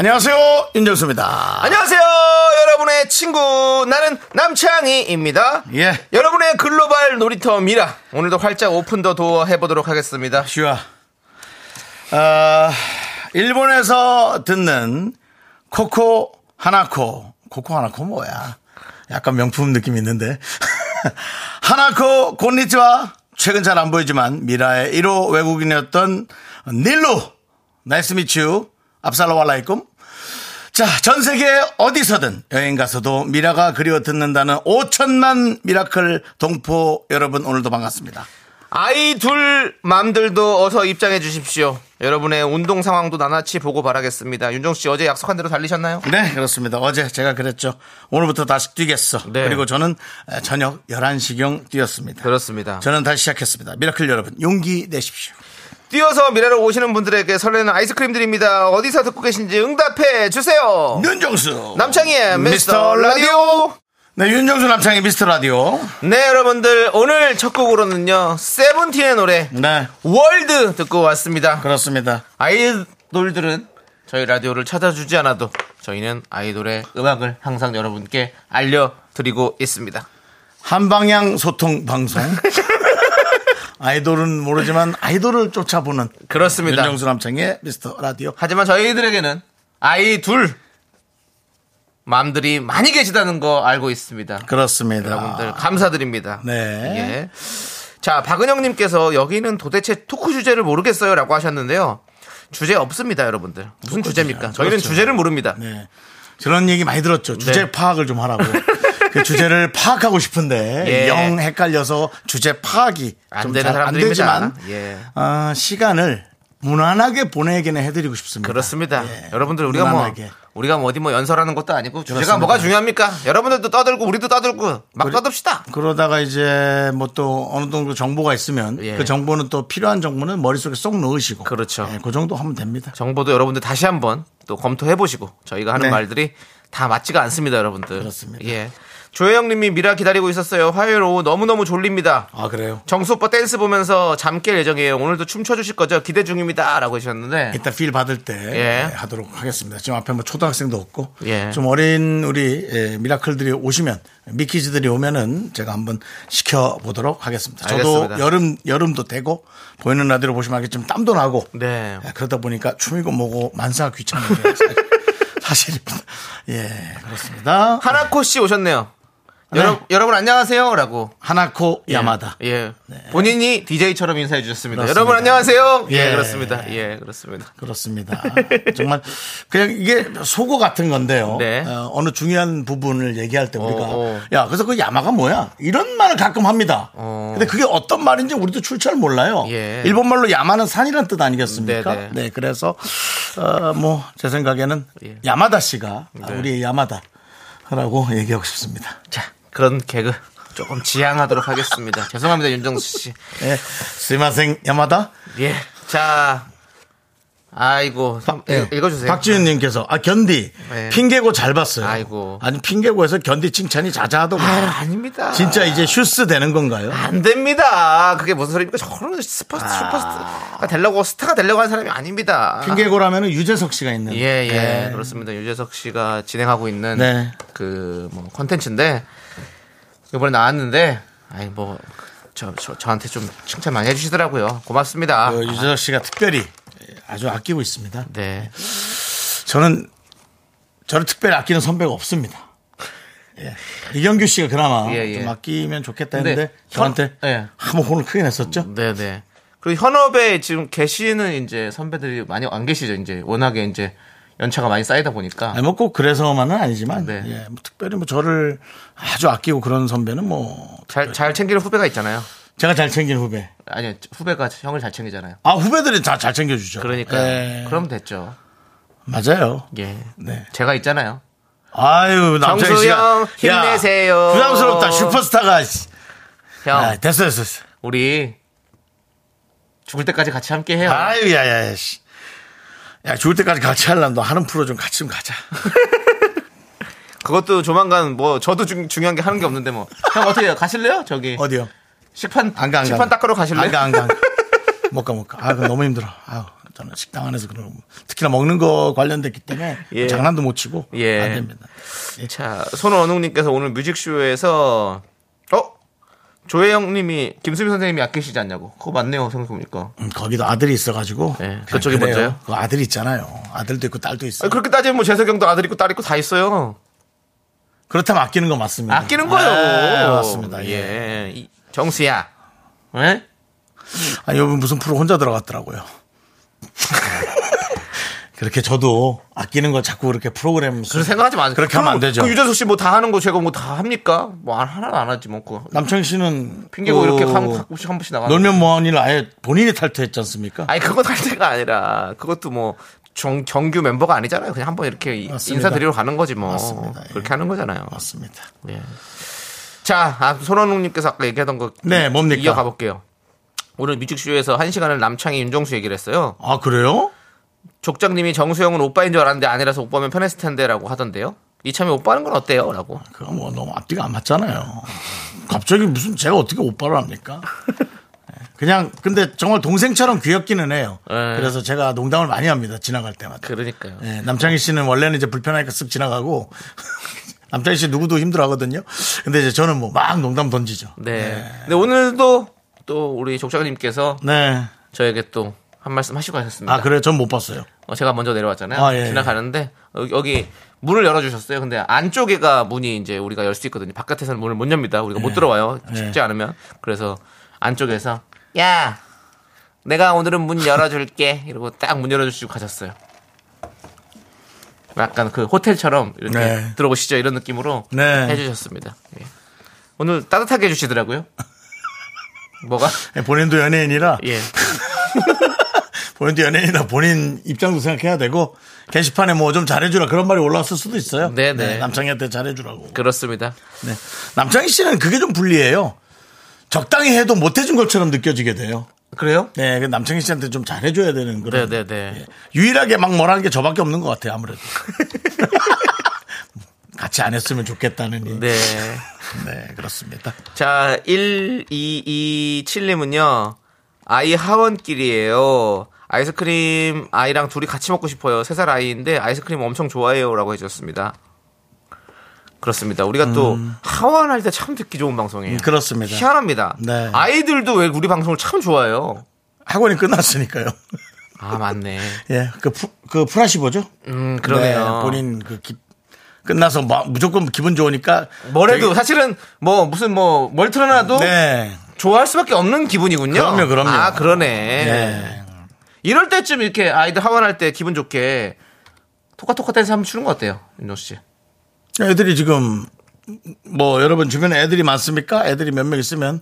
안녕하세요 윤정수입니다. 안녕하세요, 여러분의 친구. 나는 남창희입니다. 예. 여러분의 글로벌 놀이터 미라. 오늘도 활짝 오픈 더 도어 해보도록 하겠습니다. 슈아. 어, 일본에서 듣는 코코 하나코. 코코 하나코 뭐야? 약간 명품 느낌 있는데. 하나코 곤니츠와 최근 잘 안 보이지만 미라의 1호 외국인이었던 닐루. Nice meet you. السلام عليكم. 자, 전 세계 어디서든 여행 가서도 미라가 그리워 듣는다는 5천만 미라클 동포 여러분 오늘도 반갑습니다. 아이 둘 맘들도 어서 입장해 주십시오. 여러분의 운동 상황도 나나치 보고 바라겠습니다. 윤정수 씨 어제 약속한 대로 달리셨나요? 네, 그렇습니다. 어제 제가 그랬죠. 오늘부터 다시 뛰겠어. 네. 그리고 저는 저녁 11시경 뛰었습니다. 그렇습니다. 저는 다시 시작했습니다. 미라클 여러분, 용기 내십시오. 뛰어서 미라로 오시는 분들에게 설레는 아이스크림 드립니다. 어디서 듣고 계신지 응답해 주세요. 윤정수. 남창희의 미스터 라디오. 네, 윤정수 남창희 미스터 라디오. 네, 여러분들 오늘 첫 곡으로는요. 세븐틴의 노래 네, World 듣고 왔습니다. 그렇습니다. 아이돌들은 저희 라디오를 찾아주지 않아도 저희는 아이돌의 음악을 항상 여러분께 알려드리고 있습니다. 한방향 소통 방송. 아이돌은 모르지만 아이돌을 쫓아보는 그렇습니다. 윤정수 남창의 미스터 라디오. 하지만 저희들에게는 아이 둘 맘들이 많이 계시다는 거 알고 있습니다. 그렇습니다. 여러분들 감사드립니다. 네. 예. 자, 박은영님께서 여기는 도대체 토크 주제를 모르겠어요 라고 하셨는데요. 주제 없습니다, 여러분들. 무슨 주제입니까? 저희는 그렇죠. 주제를 모릅니다. 네. 그런 얘기 많이 들었죠. 주제 네. 파악을 좀 하라고. 그 주제를 파악하고 싶은데 예. 영 헷갈려서 주제 파악이 안좀 되는 안 사람들입니다. 되지만 예. 어, 시간을 무난하게 보내기는 해드리고 싶습니다. 그렇습니다. 예. 여러분들 우리가 무난하게. 뭐 우리가 뭐 어디 뭐 연설하는 것도 아니고 주제가 그렇습니다. 뭐가 중요합니까? 여러분들도 떠들고 우리도 떠들고 막 떠듭시다. 그러다가 이제 뭐 또 어느 정도 정보가 있으면 예. 그 정보는 또 필요한 정보는 머릿속에 쏙 넣으시고 그렇죠. 예, 그 정도 하면 됩니다. 정보도 여러분들 다시 한번 또 검토해 보시고 저희가 하는 네. 말들이 다 맞지가 않습니다, 여러분들. 그렇습니다. 예. 조혜영님이 미라 기다리고 있었어요. 화요일 오후 너무너무 졸립니다. 아 그래요? 정수 오빠 댄스 보면서 잠 깰 예정이에요. 오늘도 춤춰 주실 거죠? 기대 중입니다. 라고 하셨는데. 이따 필 받을 때 예. 예, 하도록 하겠습니다. 지금 앞에 뭐 초등학생도 없고 예. 좀 어린 우리 예, 미라클들이 오시면 미키즈들이 오면은 제가 한번 시켜 보도록 하겠습니다. 저도 알겠습니다. 여름 여름도 되고 보이는 라디오 보시면 알겠지만 땀도 나고 네. 예, 그러다 보니까 춤이고 뭐고 만사가 귀찮은 게 사실입니다. 예 그렇습니다. 하나코 씨 오셨네요. 네. 여러, 여러분 안녕하세요. 라고. 하나코 예. 야마다. 예. 본인이 DJ처럼 인사해 주셨습니다. 그렇습니다. 여러분 안녕하세요. 예, 예. 그렇습니다. 예, 그렇습니다. 그렇습니다. 정말 그냥 이게 속어 같은 건데요. 네. 어, 느 중요한 부분을 얘기할 때 우리가 어, 어. 야 그래서 그 야마가 뭐야 이런 말을 가끔 합니다. 어. 근데 그게 어떤 말인지 우리도 출처를 몰라요. 예. 일본 말로 야마는 산이란 뜻 아니겠습니까? 네, 네, 네. 그래서 어, 뭐제 생각에는 예. 야마다 씨가 네. 우리 야마다 라고 얘기하고 싶습니다. 자, 그런 개그 조금 지양하도록 하겠습니다. 죄송합니다, 윤정수 씨. 예, すみません 야마다. 예. 자. 아이고. 예. 읽- 읽어주세요. 박지윤님께서 아 견디 네. 핑계고 잘 봤어요. 아이고. 아니 핑계고에서 견디 칭찬이 자자하더군요. 아, 아닙니다. 진짜 이제 슈스 되는 건가요? 안 됩니다. 그게 무슨 소리입니까? 저는 스파, 슈퍼스타가 되려고, 스타가 되려고 하는 사람이 아닙니다. 핑계고라면 유재석 씨가 있는. 예, 예. 네. 그렇습니다. 유재석 씨가 진행하고 있는 네. 그, 뭐, 컨텐츠인데, 이번에 나왔는데, 아이, 뭐, 저, 저, 저한테 좀 칭찬 많이 해주시더라고요. 고맙습니다. 그 유재석 씨가 특별히 아주 아끼고 있습니다. 네. 저는 저를 특별히 아끼는 선배가 없습니다. 예. 이경규 씨가 그나마 예, 예. 좀 아끼면 좋겠다 했는데 현- 저한테 예. 한번 혼을 크게 냈었죠. 네네. 그리고 현업에 지금 계시는 이제 선배들이 많이 안 계시죠. 이제 워낙에 이제 연차가 많이 쌓이다 보니까. 아니, 뭐꼭 그래서만은 아니지만 네. 예, 뭐 특별히 뭐 저를 아주 아끼고 그런 선배는 뭐 잘, 잘 챙기는 후배가 있잖아요. 제가 잘 챙긴 후배. 아니, 후배가 형을 잘 챙기잖아요. 아 후배들이 다 잘 챙겨주죠. 그러니까. 예. 그럼 됐죠. 맞아요. 예. 네. 제가 있잖아요. 아유, 남창희 씨가. 정수영, 야, 힘내세요. 부담스럽다. 슈퍼스타가. 씨. 형, 아, 됐어, 됐어. 됐어. 우리 죽을 때까지 같이 함께 해요. 아유, 야, 야, 야, 씨. 야, 죽을 때까지 같이 하려면 너 하는 프로 좀 같이 좀 가자. 그것도 조만간 뭐 저도 중, 중요한 게 하는 게 없는데 뭐. 형 어떻게 해요? 가실래요? 저기 어디요? 식판 안 가, 안 가. 식판 닦으러 가실래요? 안 가, 안 가. 못 가, 못 가. 아, 그거 너무 힘들어. 아유, 저는 식당 안에서 그런, 특히나 먹는 거 관련됐기 때문에 예. 장난도 못 치고. 예. 안 됩니다. 자, 손원웅님께서 오늘 뮤직쇼에서 어 조혜영님이 김수미 선생님이 아끼시지 않냐고. 그거 맞네요 생각해보니까. 음, 거기도 아들이 있어가지고. 네, 그쪽이 그래요. 먼저요? 그 아들 있잖아요. 아들도 있고 딸도 있어요. 아니, 그렇게 따지면 뭐 재석형도 아들 있고 딸 있고 다 있어요. 그렇다면 아끼는 거 맞습니다. 아끼는 거예요. 네, 맞습니다. 예. 예. 이- 정수야. 예? 아니, 여기 무슨 프로 혼자 들어갔더라고요. 그렇게 저도 아끼는 걸 자꾸 그렇게 프로그램. 그런 생각하지 마세요. 그렇게 하면 안 되죠. 그 유재석 씨 뭐 다 하는 거 제가 뭐 다 합니까? 뭐 안- 하나도 안 하지 뭐. 그 남창희 씨는. 핑계고 그 이렇게 한, 한 번씩 한 번씩 나가. 놀면 뭐하니를 아예 본인이 탈퇴했지 않습니까? 아니 할 때가 아니라 그것도 뭐 정, 정규 멤버가 아니잖아요. 그냥 한번 이렇게 맞습니다. 인사드리러 가는 거지 뭐. 맞습니다. 예. 그렇게 하는 거잖아요. 맞습니다. 예. 자, 아, 손원웅님께서 아까 얘기하던 거 네, 뭡니까? 이어가 볼게요. 오늘 뮤직쇼에서 한 시간을 남창희 윤정수 얘기를 했어요. 아, 그래요? 족장님이 정수영은 오빠인 줄 알았는데 아니라서 오빠면 편했을 텐데라고 하던데요. 이참에 오빠는 건 어때요? 라고. 그거 뭐 너무 앞뒤가 안 맞잖아요. 갑자기 무슨 제가 어떻게 오빠를 합니까? 예. 그냥 근데 정말 동생처럼 귀엽기는 해요. 네. 그래서 제가 농담을 많이 합니다. 지나갈 때마다. 그러니까요. 예, 남창희 씨는 원래는 이제 불편하니까 쓱 지나가고 남창희 씨 누구도 힘들어하거든요. 근데 이제 저는 뭐 막 농담 던지죠. 네. 근데 오늘도 또 우리 족장님께서 네. 저에게 또 한 말씀 하시고 가셨습니다. 아 그래 전못 봤어요. 어, 제가 먼저 내려왔잖아요. 아, 예, 지나가는데 여기, 여기 문을 열어주셨어요. 근데 안쪽에가 문이 이제 우리가 열 수 있거든요. 바깥에서는 문을 못 엽니다. 우리가 못 들어와요. 예. 쉽지 않으면. 그래서 안쪽에서 야 내가 오늘은 문 열어줄게. 이러고 딱 문 열어주시고 가셨어요. 약간 그 호텔처럼 이렇게 네. 들어오시죠 이런 느낌으로 네. 해주셨습니다. 예. 오늘 따뜻하게 해주시더라고요. 뭐가? 예, 본인도 연예인이라 예. 본인도 연예인이라 본인 입장도 생각해야 되고 게시판에 뭐 좀 잘해주라 그런 말이 올라왔을 수도 있어요. 네네. 남창희한테 잘해주라고. 그렇습니다. 네. 남창희 씨는 그게 좀 불리해요. 적당히 해도 못해준 것처럼 느껴지게 돼요. 그래요? 네, 그 남창희 씨한테 좀 잘해줘야 되는 그런. 네네 네. 유일하게 막 뭐라는 게 저밖에 없는 것 같아요, 아무래도. 같이 안 했으면 좋겠다는. 이- 네. 네, 그렇습니다. 자, 1227님은요, 아이 하원길이에요. 아이스크림 아이랑 둘이 같이 먹고 싶어요. 세 살 아이인데 아이스크림 엄청 좋아해요. 라고 해주셨습니다. 그렇습니다. 우리가 또 하원할 때 참 듣기 좋은 방송이에요. 음, 그렇습니다. 희한합니다. 네. 아이들도 왜 우리 방송을 참 좋아해요. 학원이 끝났으니까요. 아, 맞네. 예, 그, 프, 그 프라시보죠? 음, 그러네요. 네, 본인 그 기- 끝나서 뭐 무조건 기분 좋으니까. 뭐래도 되게- 사실은 뭐 무슨 뭐 뭘 틀어놔도 네. 좋아할 수밖에 없는 기분이군요. 그럼요, 그럼요. 아, 그러네. 네. 이럴 때쯤 이렇게 아이들 하원할 때 기분 좋게 토카토카 댄스 한번 추는 거 어때요? 윤정 씨. 애들이 지금 뭐 여러분 주변에 애들이 많습니까? 애들이 몇 명 있으면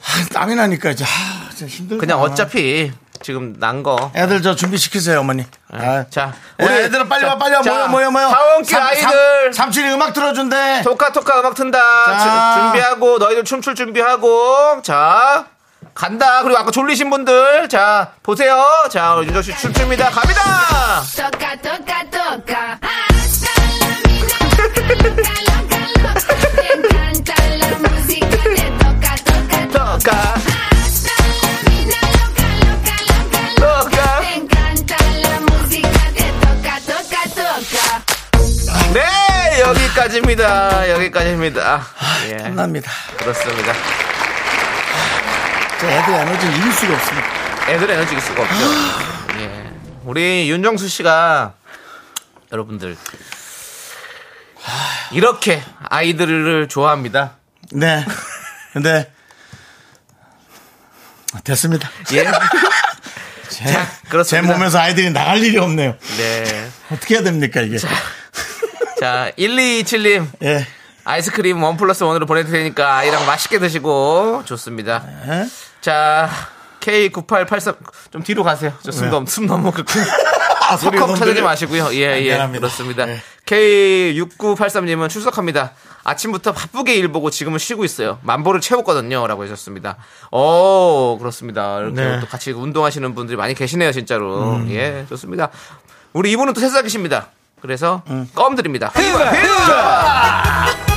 아, 땀이 나니까 이제 아, 진짜 힘들다. 그냥 어차피 지금 난 거. 애들 저 준비시키세요, 어머니. 아. 자, 우리 우리- 애들은 빨리 자, 와, 빨리 와, 모여, 모여, 모여. 하원길 삼- 아이들. 삼, 삼촌이 음악 들어준대. 토카토카 음악 튼다. 자. 주- 준비하고 너희들 춤출 준비하고 자 간다. 그리고 아까 졸리신 분들 자 보세요. 자 윤정 씨 춤춥니다. 갑니다. 네 여기까지입니다. 여기까지입니다. 예 땀납니다. 그렇습니다. 저 애들 에너지 이길 수가 없습니다. 애들 에너지 일 수가 없죠. 예 우리 윤정수 씨가 여러분들 이렇게 아이들을 좋아합니다. 네. 근데 됐습니다. 예. 제, 자, 제 그렇습니다. 몸에서 아이들이 나갈 일이 없네요. 네. 어떻게 해야 됩니까, 이게? 자, 1227님. 예. 아이스크림 원 플러스 원으로 보내드릴 테니까 아이랑 맛있게 드시고 좋습니다. 예? 자, K9883 좀 뒤로 가세요. 저숨 왜요? 너무 숨 너무 그렇게 아, 너무 찾지? 마시고요. 예, 예. 미안합니다. 그렇습니다. 예. K6983님은 출석합니다. 아침부터 바쁘게 일 보고 지금은 쉬고 있어요. 만보를 채웠거든요. 라고 하셨습니다. 어, 그렇습니다. 이렇게 네. 음. 또 같이 운동하시는 분들이 많이 계시네요, 진짜로. 예, 좋습니다. 우리 이분은 또 새싹이십니다. 그래서 음. 껌 드립니다. 휘바, 휘바!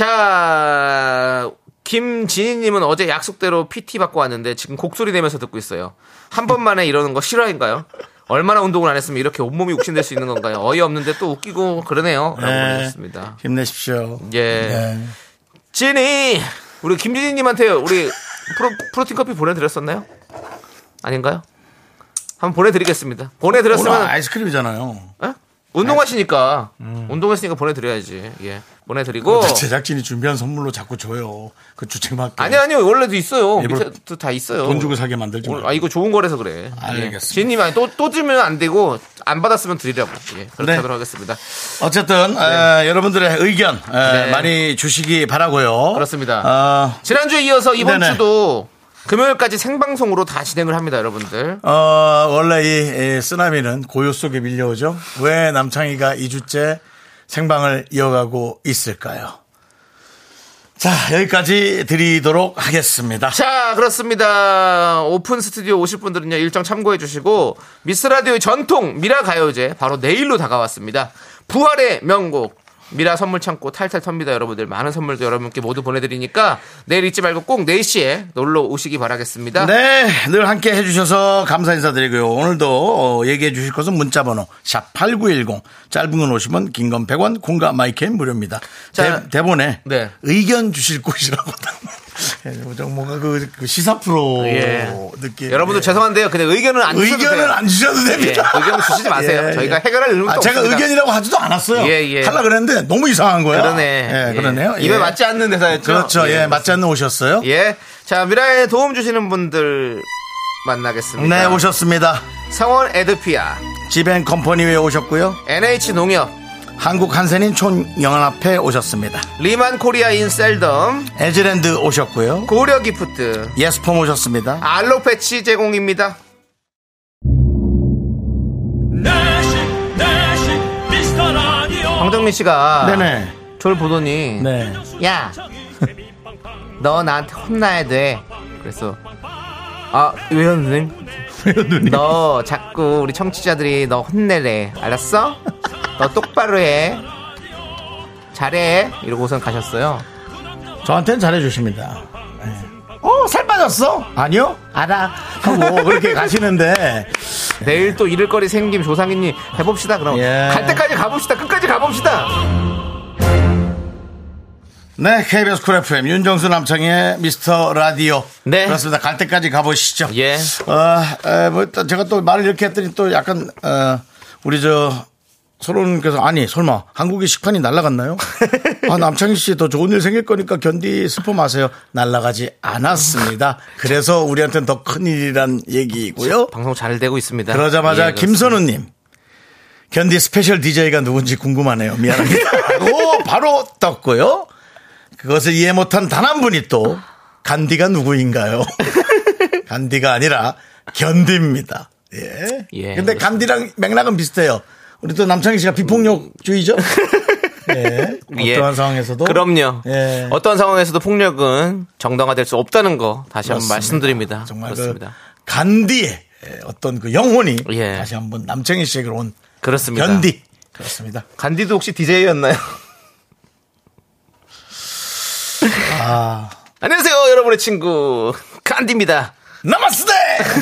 자, 김진희님은 어제 약속대로 PT 받고 왔는데 지금 곡소리 내면서 듣고 있어요. 한 번만에 이러는 거 실화인가요? 얼마나 운동을 안 했으면 이렇게 온몸이 욱신될 수 있는 건가요? 어이없는데 또 웃기고 그러네요. 라고 네. 보내주셨습니다. 힘내십시오. 예. 네. 진희! 우리 김진희님한테 우리 프로, 프로틴 커피 보내드렸었나요? 아닌가요? 한번 보내드리겠습니다. 보내드렸으면 아이스크림이잖아요. 예? 운동하시니까 운동했으니까 보내드려야지. 예, 보내드리고 제작진이 준비한 선물로 자꾸 줘요. 그 주책맞게. 아니 아니요 원래도 있어요. 밑에도 다 있어요. 돈 주고 사게 만들지 오늘- 마. 아 이거 좋은 거라서 그래. 알겠습니다. 지님 아니 또또 주면 안 되고 안 받았으면 드리라고. 예, 그렇게 네. 하도록 하겠습니다. 어쨌든 에, 여러분들의 의견 에, 네. 많이 주시기 바라고요. 그렇습니다. 어, 지난주에 이어서 이번 네네. 주도 금요일까지 생방송으로 다 진행을 합니다, 여러분들. 어, 원래 이, 이 쓰나미는 고요 속에 밀려오죠. 왜 남창희가 2주째 생방을 이어가고 있을까요? 자, 여기까지 드리도록 하겠습니다. 자, 그렇습니다. 오픈 스튜디오 오실 분들은요, 일정 참고해 주시고, 미스라디오의 전통 미라 가요제 바로 내일로 다가왔습니다. 부활의 명곡. 미라 선물 창고 탈탈 텁니다, 여러분들. 많은 선물도 여러분께 모두 보내드리니까 내일 잊지 말고 꼭 4시에 놀러 오시기 바라겠습니다. 네, 늘 함께 해주셔서 감사 인사드리고요. 오늘도 어, 얘기해 주실 것은 문자번호 샵8910 짧은 건 오시면 긴건 100원 공과 마이크는 무료입니다. 자, 대, 대본에 네. 의견 주실 곳이라고 예, 좀 뭔가 그, 그 시사 프로 예. 느낌. 여러분들 예. 죄송한데요. 근데 의견은 안 주셔도 의견을 돼요. 안 주셔도 됩니다. 예, 의견을 주시지 마세요. 예, 저희가 예. 해결할 의무도 아, 제가 없습니다. 의견이라고 하지도 않았어요. 예, 예. 하려 그랬는데 너무 이상한 거야. 그러네. 예, 예. 그러네요. 입에 예. 맞지 않는 대사였죠. 그렇죠. 예, 맞지 않는 오셨어요. 예. 자, 미라에 도움 주시는 분들 만나겠습니다. 네, 오셨습니다. 성원 에드피아, 지벤 컴퍼니에 오셨고요. NH 농협, 한국 한센인 총연합회 오셨습니다. 리만 코리아 인 셀덤, 에즈랜드 오셨고요. 고려 기프트, 예스폼 오셨습니다. 알로 패치 제공입니다. 황정민 씨가 네네. 저를 보더니 네. 야, 너 나한테 혼나야 돼. 그래서 아 왜요 누님? 너 자꾸 우리 청취자들이 너 혼내래. 알았어? 너 똑바로 해. 잘해. 이러고선 가셨어요. 저한테는 잘해주십니다. 네. 어, 살 빠졌어? 아니요? 알아. 하고 그렇게 가시는데. 내일 또 이를 거리 생김 조상인님 해봅시다. 그럼 예. 갈 때까지 가봅시다. 끝까지 가봅시다. 네, KBS 쿨 FM 윤정수 남창의 미스터 라디오. 네. 그렇습니다. 갈 때까지 가보시죠. 예. 어, 에, 뭐, 또 제가 또 말을 이렇게 했더니 또 약간, 어, 우리 저, 서로님께서 아니 설마 한국의 식판이 날아갔나요? 아 남창희 씨 더 좋은 일 생길 거니까 견디 스포 마세요. 날아가지 않았습니다. 그래서 우리한테는 더 큰 일이란 얘기이고요. 방송 잘 되고 있습니다. 그러자마자 예. 김선우님 견디 special DJ가 누군지 궁금하네요. 미안합니다. 하고 바로 떴고요. 그것을 이해 못한 단 한 분이 또 간디가 누구인가요? 간디가 아니라 견디입니다. 예. 예, 근데 그렇습니다. 간디랑 맥락은 비슷해요. 우리 또 남창희 씨가 비폭력주의죠? 예. 예. 어떠한 상황에서도. 그럼요. 예. 어떤 상황에서도 폭력은 정당화될 수 없다는 거 다시 한번 그렇습니다. 말씀드립니다. 정말 그 그렇습니다. 간디의 어떤 그 영혼이 예. 다시 한번 남창희 씨에게 온 그렇습니다. 견디. 그렇습니다. 간디도 혹시 DJ였나요? 아. 안녕하세요, 여러분의 친구 간디입니다. 나마스테!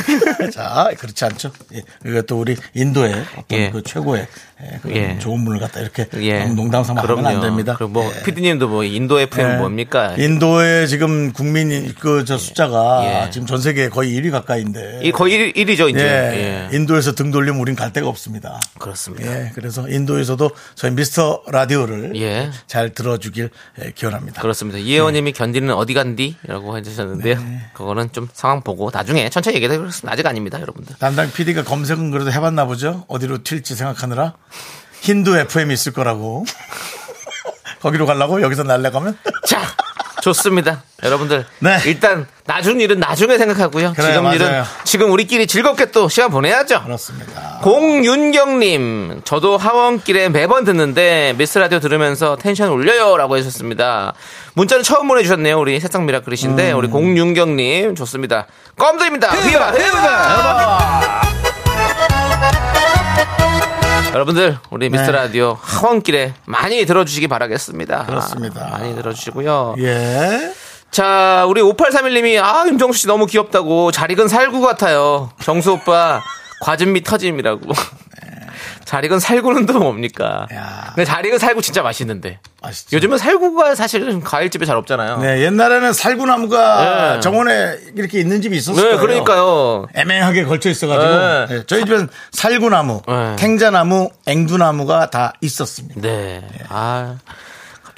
자, 그렇지 않죠. 예. 또 우리 인도의 어떤 예. 그 최고의 예, 예. 좋은 분을 갖다 이렇게 예. 너무 농담 삼아 하면 안 됩니다. 그리고 뭐 예. 피디님도 뭐 인도 FM 예. 뭡니까? 인도의 지금 국민 그저 숫자가 예. 지금 전 세계 거의 1위 가까이인데. 이 거의 1 위죠 이제. 예. 예. 인도에서 등 돌리면 우린 갈 데가 없습니다. 그렇습니다. 예. 그래서 인도에서도 저희 미스터 라디오를 예. 잘 들어주길 예, 기원합니다. 그렇습니다. 이혜원님이 견디는 어디 간디라고 해주셨는데요. 네. 그거는 좀 상황 보고 나중에 천천히 얘기해 드리겠습니다. 아직 아닙니다, 여러분들. 담당 PD가 검색은 그래도 해봤나 보죠? 어디로 튈지 생각하느라. 힌두 FM이 있을 거라고. 거기로 가려고? 여기서 날래가면? 자, 좋습니다. 여러분들 네. 일단 나중 일은 나중에 생각하고요. 그래요, 지금 일은 맞아요. 지금 우리끼리 즐겁게 또 시간 보내야죠. 그렇습니다. 공윤경님, 저도 하원길에 매번 듣는데 미스 라디오 들으면서 텐션 올려요 라고 하셨습니다. 문자는 처음 보내주셨네요. 우리 새싹 미라클이신데 음. 우리 공윤경님 좋습니다. 껌 드립니다. 휘바 휘바. 여러분들 우리 미스 네. 라디오 하원길에 많이 들어주시기 바라겠습니다. 그렇습니다. 많이 들어주시고요. 예. 자, 우리 5831님이, 아, 윤정수 씨 너무 귀엽다고. 잘 익은 살구 같아요. 정수 오빠, 과즙미 터짐이라고. 잘 익은 살구는 또 뭡니까? 야. 근데 잘 익은 살구 진짜 맛있는데. 맛있죠. 요즘은 살구가 사실은 과일집에 잘 없잖아요. 네, 옛날에는 살구나무가 네. 정원에 이렇게 있는 집이 있었어요. 네, 그러니까요. 애매하게 걸쳐 있어가지고 네. 네, 저희 집엔 살구나무, 네. 탱자나무, 앵두나무가 다 있었습니다. 네. 아.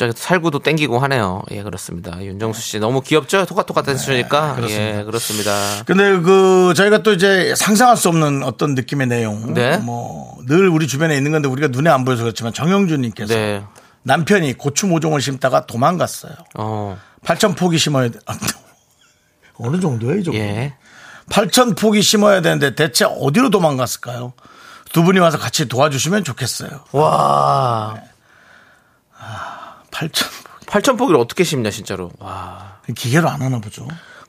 갑자기 살구도 땡기고 하네요. 예, 그렇습니다. 윤정수 씨 너무 귀엽죠? 토카토카 댄스니까. 예, 그렇습니다. 근데 그 저희가 또 이제 상상할 수 없는 어떤 느낌의 내용, 네. 뭐늘 우리 주변에 있는 건데 우리가 눈에 안 보여서 그렇지만 정영준님께서 네. 남편이 고추 모종을 심다가 도망갔어요. 어, 8천 포기 심어야 돼. 아, 어느 정도예요, 이 정도? 예. 8천 포기 심어야 되는데 대체 어디로 도망갔을까요? 두 분이 와서 같이 도와주시면 좋겠어요. 와. 8천 8천 포기를 어떻게 심냐, 진짜로. 와. 기계로 안 하나 보죠.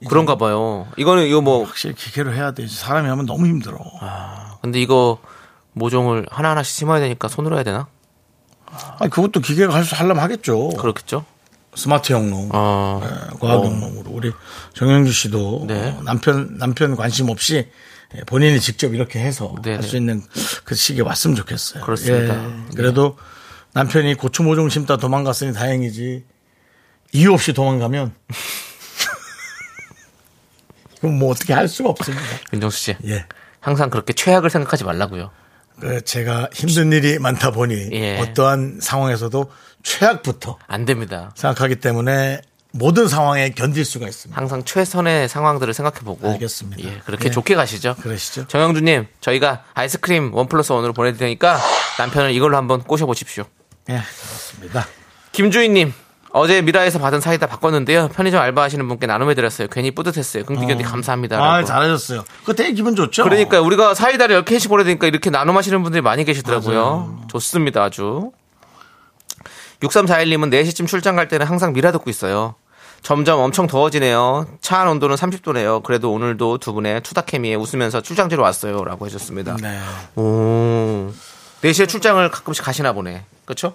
그런가 봐요. 이거는 이거 뭐 확실히 기계로 해야 되지. 사람이 하면 너무 힘들어. 근데 이거 모종을 하나하나씩 심어야 되니까 손으로 해야 되나? 아니, 그것도 기계가 할 수, 하려면 하겠죠. 그렇겠죠? 스마트 영농. 어. 네, 과학 영농으로. 우리 정영주 씨도 네. 어, 남편, 남편 관심 없이 예, 본인이 직접 이렇게 해서 네네. 할수 있는 그 시기에 왔으면 좋겠어요. 그렇습니다. 예, 그래도 남편이 고추 모종 심다 도망갔으니 다행이지. 이유 없이 도망가면 그럼 뭐 어떻게 할 수가 없습니다. 윤정수 씨. 예. 항상 그렇게 최악을 생각하지 말라고요. 그 제가 힘든 일이 많다 보니 예. 어떠한 상황에서도 최악부터 안 됩니다. 생각하기 때문에 모든 상황에 견딜 수가 있습니다. 항상 최선의 상황들을 생각해보고. 알겠습니다. 예, 그렇게 예. 좋게 가시죠. 그러시죠. 정영주님, 저희가 아이스크림 원 플러스 원으로 보내드릴 테니까 남편을 이걸로 한번 꼬셔보십시오. 예, 그렇습니다. 김주인님, 어제 미라에서 받은 사이다 바꿨는데요. 편의점 알바하시는 분께 나눔해드렸어요. 괜히 뿌듯했어요. 긍디견디 감사합니다. 아, 라고. 잘하셨어요. 그거 되게 기분 좋죠? 그러니까 우리가 사이다를 10개씩 보내드리니까 이렇게 나눔하시는 분들이 많이 계시더라고요. 좋습니다, 아주. 6341님은 4시쯤 출장 갈 때는 항상 미라 듣고 있어요. 점점 엄청 더워지네요. 차 안 온도는 30도네요. 그래도 오늘도 두 분의 투닥케미에 웃으면서 출장지로 왔어요. 라고 해줬습니다. 네. 오. 4시에 출장을 가끔씩 가시나 보네. 그쵸?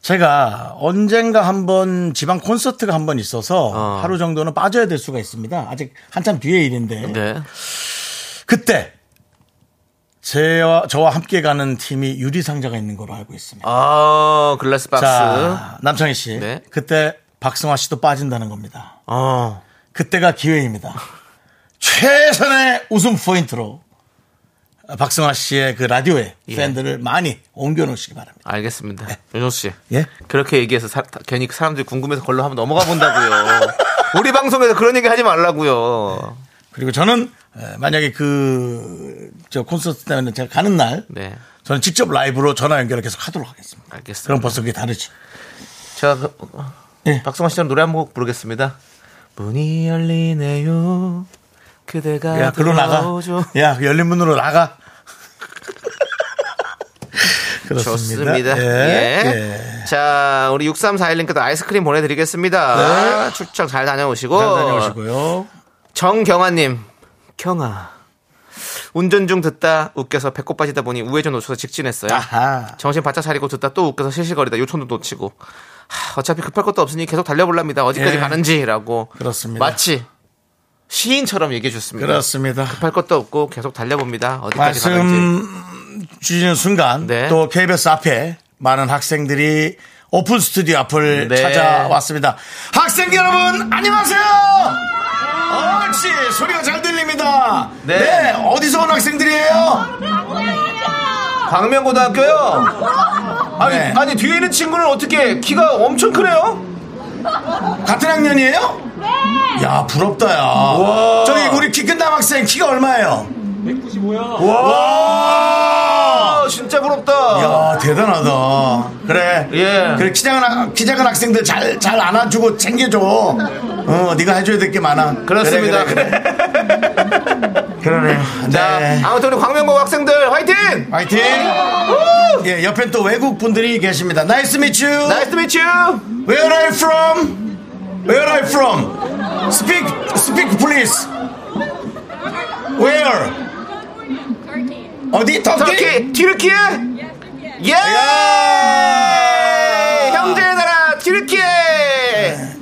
제가 언젠가 한번 지방 콘서트가 한 번 있어서 어. 하루 정도는 빠져야 될 수가 있습니다. 아직 한참 뒤의 일인데. 네. 그때 제와 저와 함께 가는 팀이 유리 상자가 있는 걸로 알고 있습니다. 아, 글라스 박스. 자, 남창희 씨. 네. 그때 박승화 씨도 빠진다는 겁니다. 어. 그때가 기회입니다. 최선의 웃음 포인트로 박승화 씨의 그 라디오에 예. 팬들을 많이 옮겨 놓으시기 바랍니다. 알겠습니다. 윤정수 씨. 예? 그렇게 얘기해서 사- 괜히 사람들이 궁금해서 걸로 한번 넘어가 본다고요. 우리 방송에서 그런 얘기 하지 말라고요. 그리고 저는 에, 만약에 그 저 콘서트 때문에 제가 가는 날 네. 저는 직접 라이브로 전화 연결을 계속 하도록 하겠습니다. 알겠습니다. 그럼 벌써 그게 다르죠. 제가 그, 어, 예. 박성환 씨처럼 노래 한 곡 부르겠습니다. 문이 열리네요. 그대가 야, 그로 나가. 야, 그 열린 문으로 나가. 그렇습니다. 좋습니다. 예. 예. 자, 우리 6341님께도 아이스크림 보내드리겠습니다. 출장 잘 다녀오시고. 네. 잘 다녀오시고요. 정경아님, 경아. 운전 중 듣다 웃겨서 배꼽 빠지다 보니 우회전 놓쳐서 직진했어요. 아하. 정신 바짝 차리고 듣다 또 웃겨서 실실거리다 요청도 놓치고. 하, 어차피 급할 것도 없으니 계속 달려볼랍니다. 어디까지 예. 가는지라고. 그렇습니다. 마치 시인처럼 얘기해 주셨습니다. 그렇습니다. 급할 것도 없고 계속 달려봅니다. 어디까지 가는지. 말씀 주시는 순간 네. 또 KBS 앞에 많은 학생들이 오픈 스튜디오 앞을 네. 찾아왔습니다. 학생 여러분 안녕하세요. 옳지 소리가 잘 들립니다. 네. 네, 어디서 온 학생들이에요? 광명고등학교요. 아니, 네. 아니 뒤에 있는 친구는 어떻게 키가 엄청 크네요? 같은 학년이에요? 네. 야 부럽다 야. 저기 우리 키 큰 남학생 키가 얼마예요? 195요. 와. 진짜 부럽다. 야 대단하다. 그래. 예. 그래 키 작은 학- 키 작은 학생들 잘 잘 안아주고 챙겨줘. 어 네가 해줘야 될 게 많아. 그렇습니다. 그래, 그래, 그래. 그러네. 자, 네. 아무튼 우리 광명고 학생들 화이팅! 화이팅! 예, 옆에 또 외국 분들이 계십니다. Nice to meet you. Nice meet you! Where are you from? Where are you from? Speak, speak, please. Where? 어디? 터키? 터키, 튀르키예! 예! 형제의 나라 튀르키예!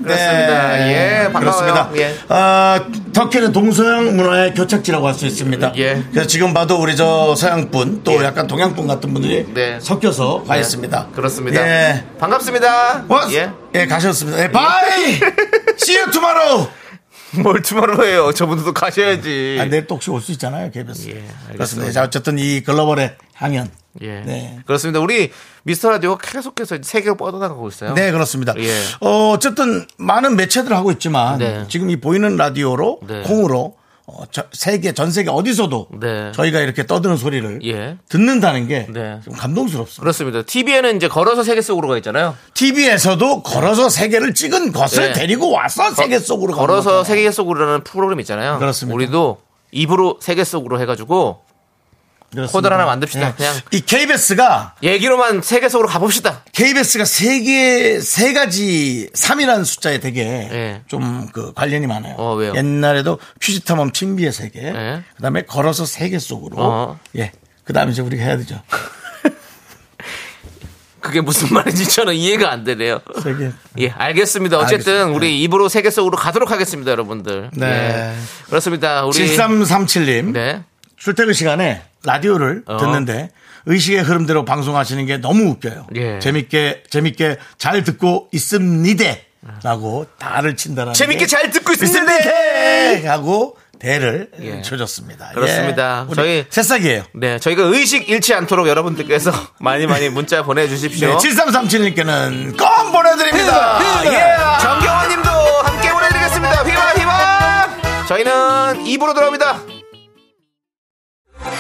그렇습니다. 예, 반가워요. 그렇습니다. 예. 아, 터키는 동서양 문화의 교착지라고 할 수 있습니다. 예. 그래서 지금 봐도 우리 저 서양분 또 예. 약간 동양분 같은 분들이 네. 섞여서 와 있습니다. 그렇습니다. 예. 반갑습니다. 와, 예. 예. 가셨습니다. 예, Bye! See you tomorrow! 뭘 tomorrow예요? 저분들도 가셔야지. 아, 내일 또 혹시 올 수 있잖아요, KBS. 예, 알겠습니다. 그렇습니다. 자, 어쨌든 이 글로벌의 향연. 예. 네. 그렇습니다. 우리 미스터 라디오 계속해서 세계로 뻗어나가고 있어요. 네, 그렇습니다. 예. 어, 어쨌든 많은 매체들 하고 있지만 네. 지금 이 보이는 라디오로 네. 콩으로 어, 저- 세계 전 세계 어디서도 네. 저희가 이렇게 떠드는 소리를 예. 듣는다는 게 네. 좀 감동스럽습니다. 그렇습니다. TV에는 이제 걸어서 세계 속으로 가 있잖아요. TV에서도 걸어서 세계를 찍은 것을 네. 데리고 와서 세계 속으로 걸어서. 세계 속으로라는 프로그램 있잖아요. 그렇습니다. 우리도 입으로 세계 속으로 해가지고 그렇습니다. 코드를 하나 만듭시다. 그냥. 이 KBS가 얘기로만 세계 속으로 가봅시다. KBS가 세계 세 가지 3이라는 숫자에 되게 예. 좀그 관련이 많아요. 어, 왜요? 옛날에도 퓨지탐험 친비의 세계, 예. 그다음에 걸어서 세계 속으로, 어. 예, 그다음에 이제 우리가 해야 되죠. 그게 무슨 말인지 저는 이해가 안 되네요. 세계. 예, 알겠습니다. 어쨌든 알겠습니다. 우리 입으로 세계 속으로 가도록 하겠습니다, 여러분들. 네. 예. 그렇습니다. 우리 7337님 네. 출퇴근 시간에 라디오를 어. 듣는데 의식의 흐름대로 방송하시는 게 너무 웃겨요. 예. 재밌게 재밌게 잘 듣고 있습니다라고 다를 친다라는 재밌게 게잘 듣고 있습니다. 하고 대를 예. 쳐줬습니다. 그렇습니다. 예. 저희- 새싹이에요. 네, 저희가 의식 잃지 않도록 여러분들께서 많이 많이 문자 보내주십시오. 네, 7337님께는 껌 보내드립니다. 예. 정경원 님도 함께 보내드리겠습니다. 휘바 휘바! 저희는 입으로 돌아옵니다.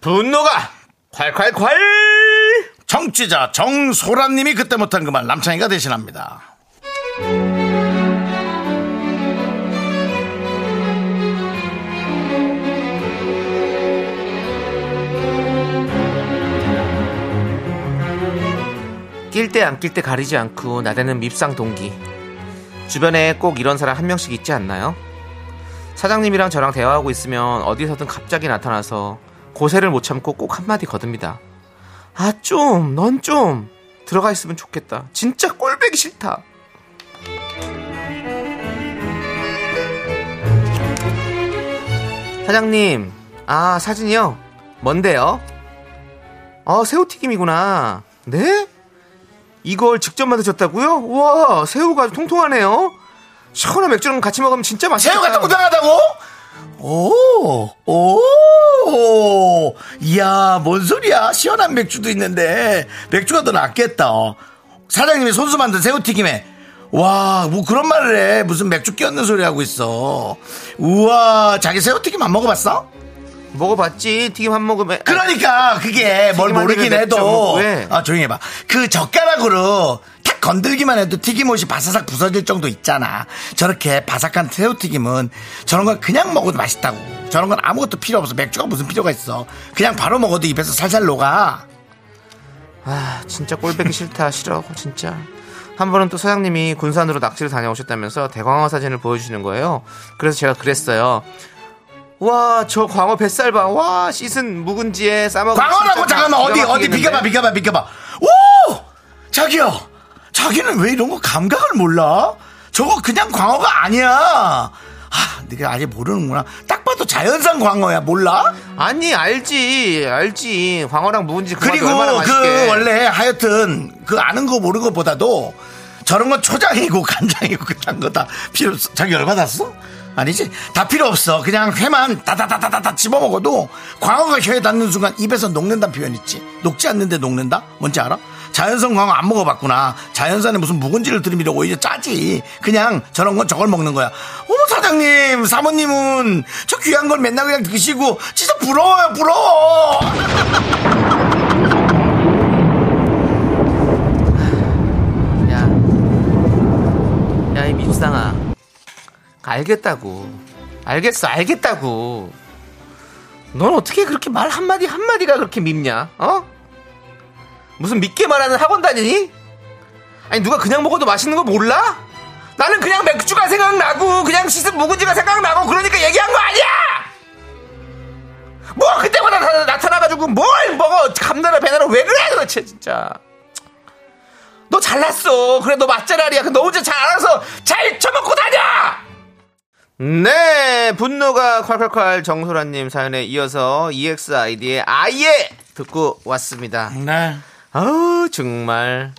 분노가 콸콸콸! 정취자 정소라님이 그때 못한 그 말 남창희가 대신합니다. 낄 때 안 낄 때 가리지 않고 나대는 밉상 동기. 주변에 꼭 이런 사람 한 명씩 있지 않나요? 사장님이랑 저랑 대화하고 있으면 어디서든 갑자기 나타나서 고세를 못 참고 꼭 한마디 거듭니다. 아, 좀, 넌 좀, 들어가 있으면 좋겠다. 진짜 꼴배기 싫다. 사장님, 아, 사진이요? 뭔데요? 아, 새우튀김이구나. 네? 이걸 직접 만드셨다고요? 우와, 새우가 통통하네요. 시원한 맥주랑 같이 먹으면 진짜 맛있겠다. 새우가 통통하다고? 오, 오, 이야, 뭔 소리야. 시원한 맥주도 있는데, 맥주가 더 낫겠다. 사장님이 손수 만든 새우튀김에, 와, 뭐 그런 말을 해. 무슨 맥주 끼얹는 소리 하고 있어. 우와, 자기 새우튀김 안 먹어봤어? 먹어봤지. 튀김 한 모금에. 그러니까 그게 뭘 모르긴 해도? 아 조용히 해봐 그 젓가락으로 탁 건들기만 해도 튀김옷이 바사삭 부서질 정도 있잖아 저렇게 바삭한 새우튀김은 저런 건 그냥 먹어도 맛있다고 저런 건 아무것도 필요 없어 맥주가 무슨 필요가 있어 그냥 바로 먹어도 입에서 살살 녹아 아, 진짜 꼴배기 싫다. 싫어. 진짜. 한 번은 또 사장님이 군산으로 낚시를 다녀오셨다면서 대광어 사진을 보여주시는 거예요. 그래서 제가 그랬어요. 와, 저 광어 뱃살 봐. 와, 씻은 묵은지에 싸먹은 광어라고 잠깐만 어디 어디? 비켜봐 비켜봐 비켜봐 오 자기야 자기는 왜 이런 거 감각을 몰라 저거 그냥 광어가 아니야 하, 네가 아직 모르는구나. 딱 봐도 자연산 광어야. 몰라? 아니 알지 알지 광어랑 묵은지 그 그리고 얼마나 맛있게 그 원래 하여튼 그 아는 거 모르는 것보다도 저런 건 초장이고 간장이고 그딴 거 다 필요 없어. 자기 열받았어? 아니지? 다 필요 없어. 그냥 회만 다다다다다다 집어 먹어도 광어가 혀에 닿는 순간 입에서 녹는다는 표현 있지. 녹지 않는데 녹는다? 뭔지 알아? 자연산 광어 안 먹어봤구나. 자연산에 무슨 묵은지를 들이밀어 오히려 짜지. 그냥 저런 건 저걸 먹는 거야. 어머 사장님, 사모님은 저 귀한 걸 맨날 그냥 드시고 진짜 부러워요, 부러워. 야, 야, 이 밉상아. 알겠다고. 알겠어, 알겠다고. 넌 어떻게 그렇게 말 한마디 한마디가 그렇게 밉냐? 어? 무슨 믿게 말하는 학원 다니니? 아니, 누가 그냥 먹어도 맛있는 거 몰라? 나는 그냥 맥주가 생각나고, 그냥 씻은 묵은지가 생각나고, 그러니까 얘기한 거 아니야! 뭐, 그때마다 나- 나타나가지고, 뭘 먹어! 감나라 배나라 왜 그래, 도대체, 진짜. 너 잘났어. 그래, 너 맛잘알이야. 너 혼자 잘 알아서 잘 처먹고 다녀! 네, 분노가 콸콸콸 정소라님 사연에 이어서 EXID의 아예 듣고 왔습니다. 네. 아우, 정말.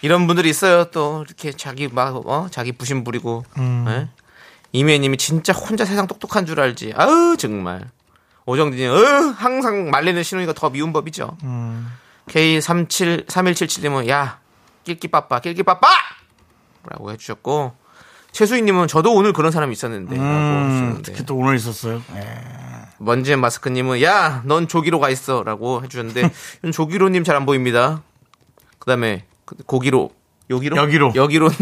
이런 분들이 있어요. 또, 이렇게 자기 막, 어, 자기 부심 부리고. 예? 이미애님이 진짜 혼자 세상 똑똑한 줄 알지. 아우, 정말. 오정진이, 어, 항상 말리는 신우이가 더 미운 법이죠. K37, 3177님은, 야, 낄끼빠빠, 낄끼빠빠! 라고 해주셨고, 최수희님은 저도 오늘 그런 사람이 있었는데. 음. 특히 또 오늘 있었어요. 예. 먼지앤 마스크님은 야, 넌 조기로 가 있어라고 해주셨는데 조기로님 잘 안 보입니다. 그다음에 그- 고기로 여기로 여기로. 여기로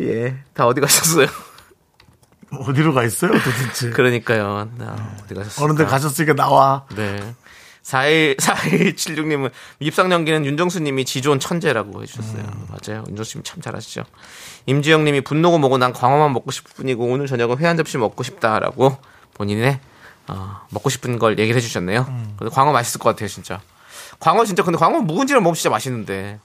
예, 다 어디 가셨어요? 어디로 가 있어요, 도대체? 그러니까요. 나 어디 가셨어요? 어느 데 가셨으니까 나와. 네. 41, 4176님은 입상 연기는 윤정수님이 지존 천재라고 해주셨어요. 맞아요. 윤정수님 참 잘하시죠. 임지영님이 분노고 뭐고 난 광어만 먹고 싶을 뿐이고 오늘 저녁은 회 한 접시 먹고 싶다라고 본인의 어, 먹고 싶은 걸 얘기를 해주셨네요. 근데 광어 맛있을 것 같아요, 진짜. 광어 진짜 근데 광어 묵은지를 먹으면 진짜 맛있는데.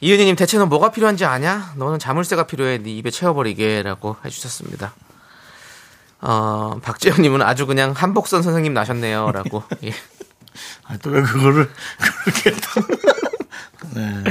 이은희님 대체 너 뭐가 필요한지 아냐? 너는 자물쇠가 필요해. 네 입에 채워버리게라고 해주셨습니다. 어, 박재현님은 아주 그냥 한복선 선생님 나셨네요라고. 예. 아, 또 왜 그거를 그렇게 또. 네.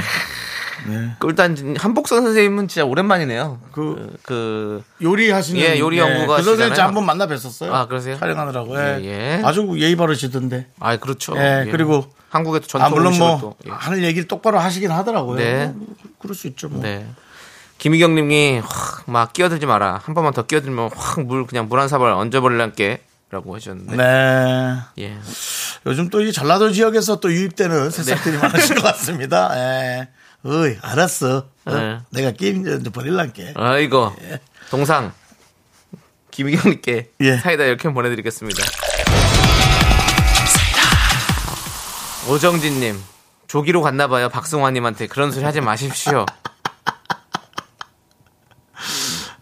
일단 한복선 선생님은 진짜 오랜만이네요. 그- 그, 그 요리하시는 예, 요리 연구가 그 선생님 하시잖아요. 한번 만나 뵀었어요. 아, 그러세요? 촬영하느라고. 예. 예, 예. 아주 예의 바르시던데. 아, 그렇죠. 예, 그리고 한국에도 전통 아, 물론 뭐 또, 예. 하늘 얘기를 똑바로 하시긴 하더라고요. 네. 뭐, 그럴 수 있죠. 뭐. 네. 김희경님이 확 막 끼어들지 마라. 한 번만 더 끼어들면 확 물 그냥 물 한 사발 얹어버릴란게라고 해주셨는데. 네. 예. 요즘 또 이 전라도 지역에서 또 유입되는 새싹들이 많으신 것 같습니다. 예. 어이, 알았어. 어? 네. 내가 게임 이제 버릴란게. 아이고 동상 김희경님께 예. 사이다 이렇게 보내드리겠습니다. 오정진님 조기로 갔나봐요 박승환님한테 그런 소리 하지 마십시오.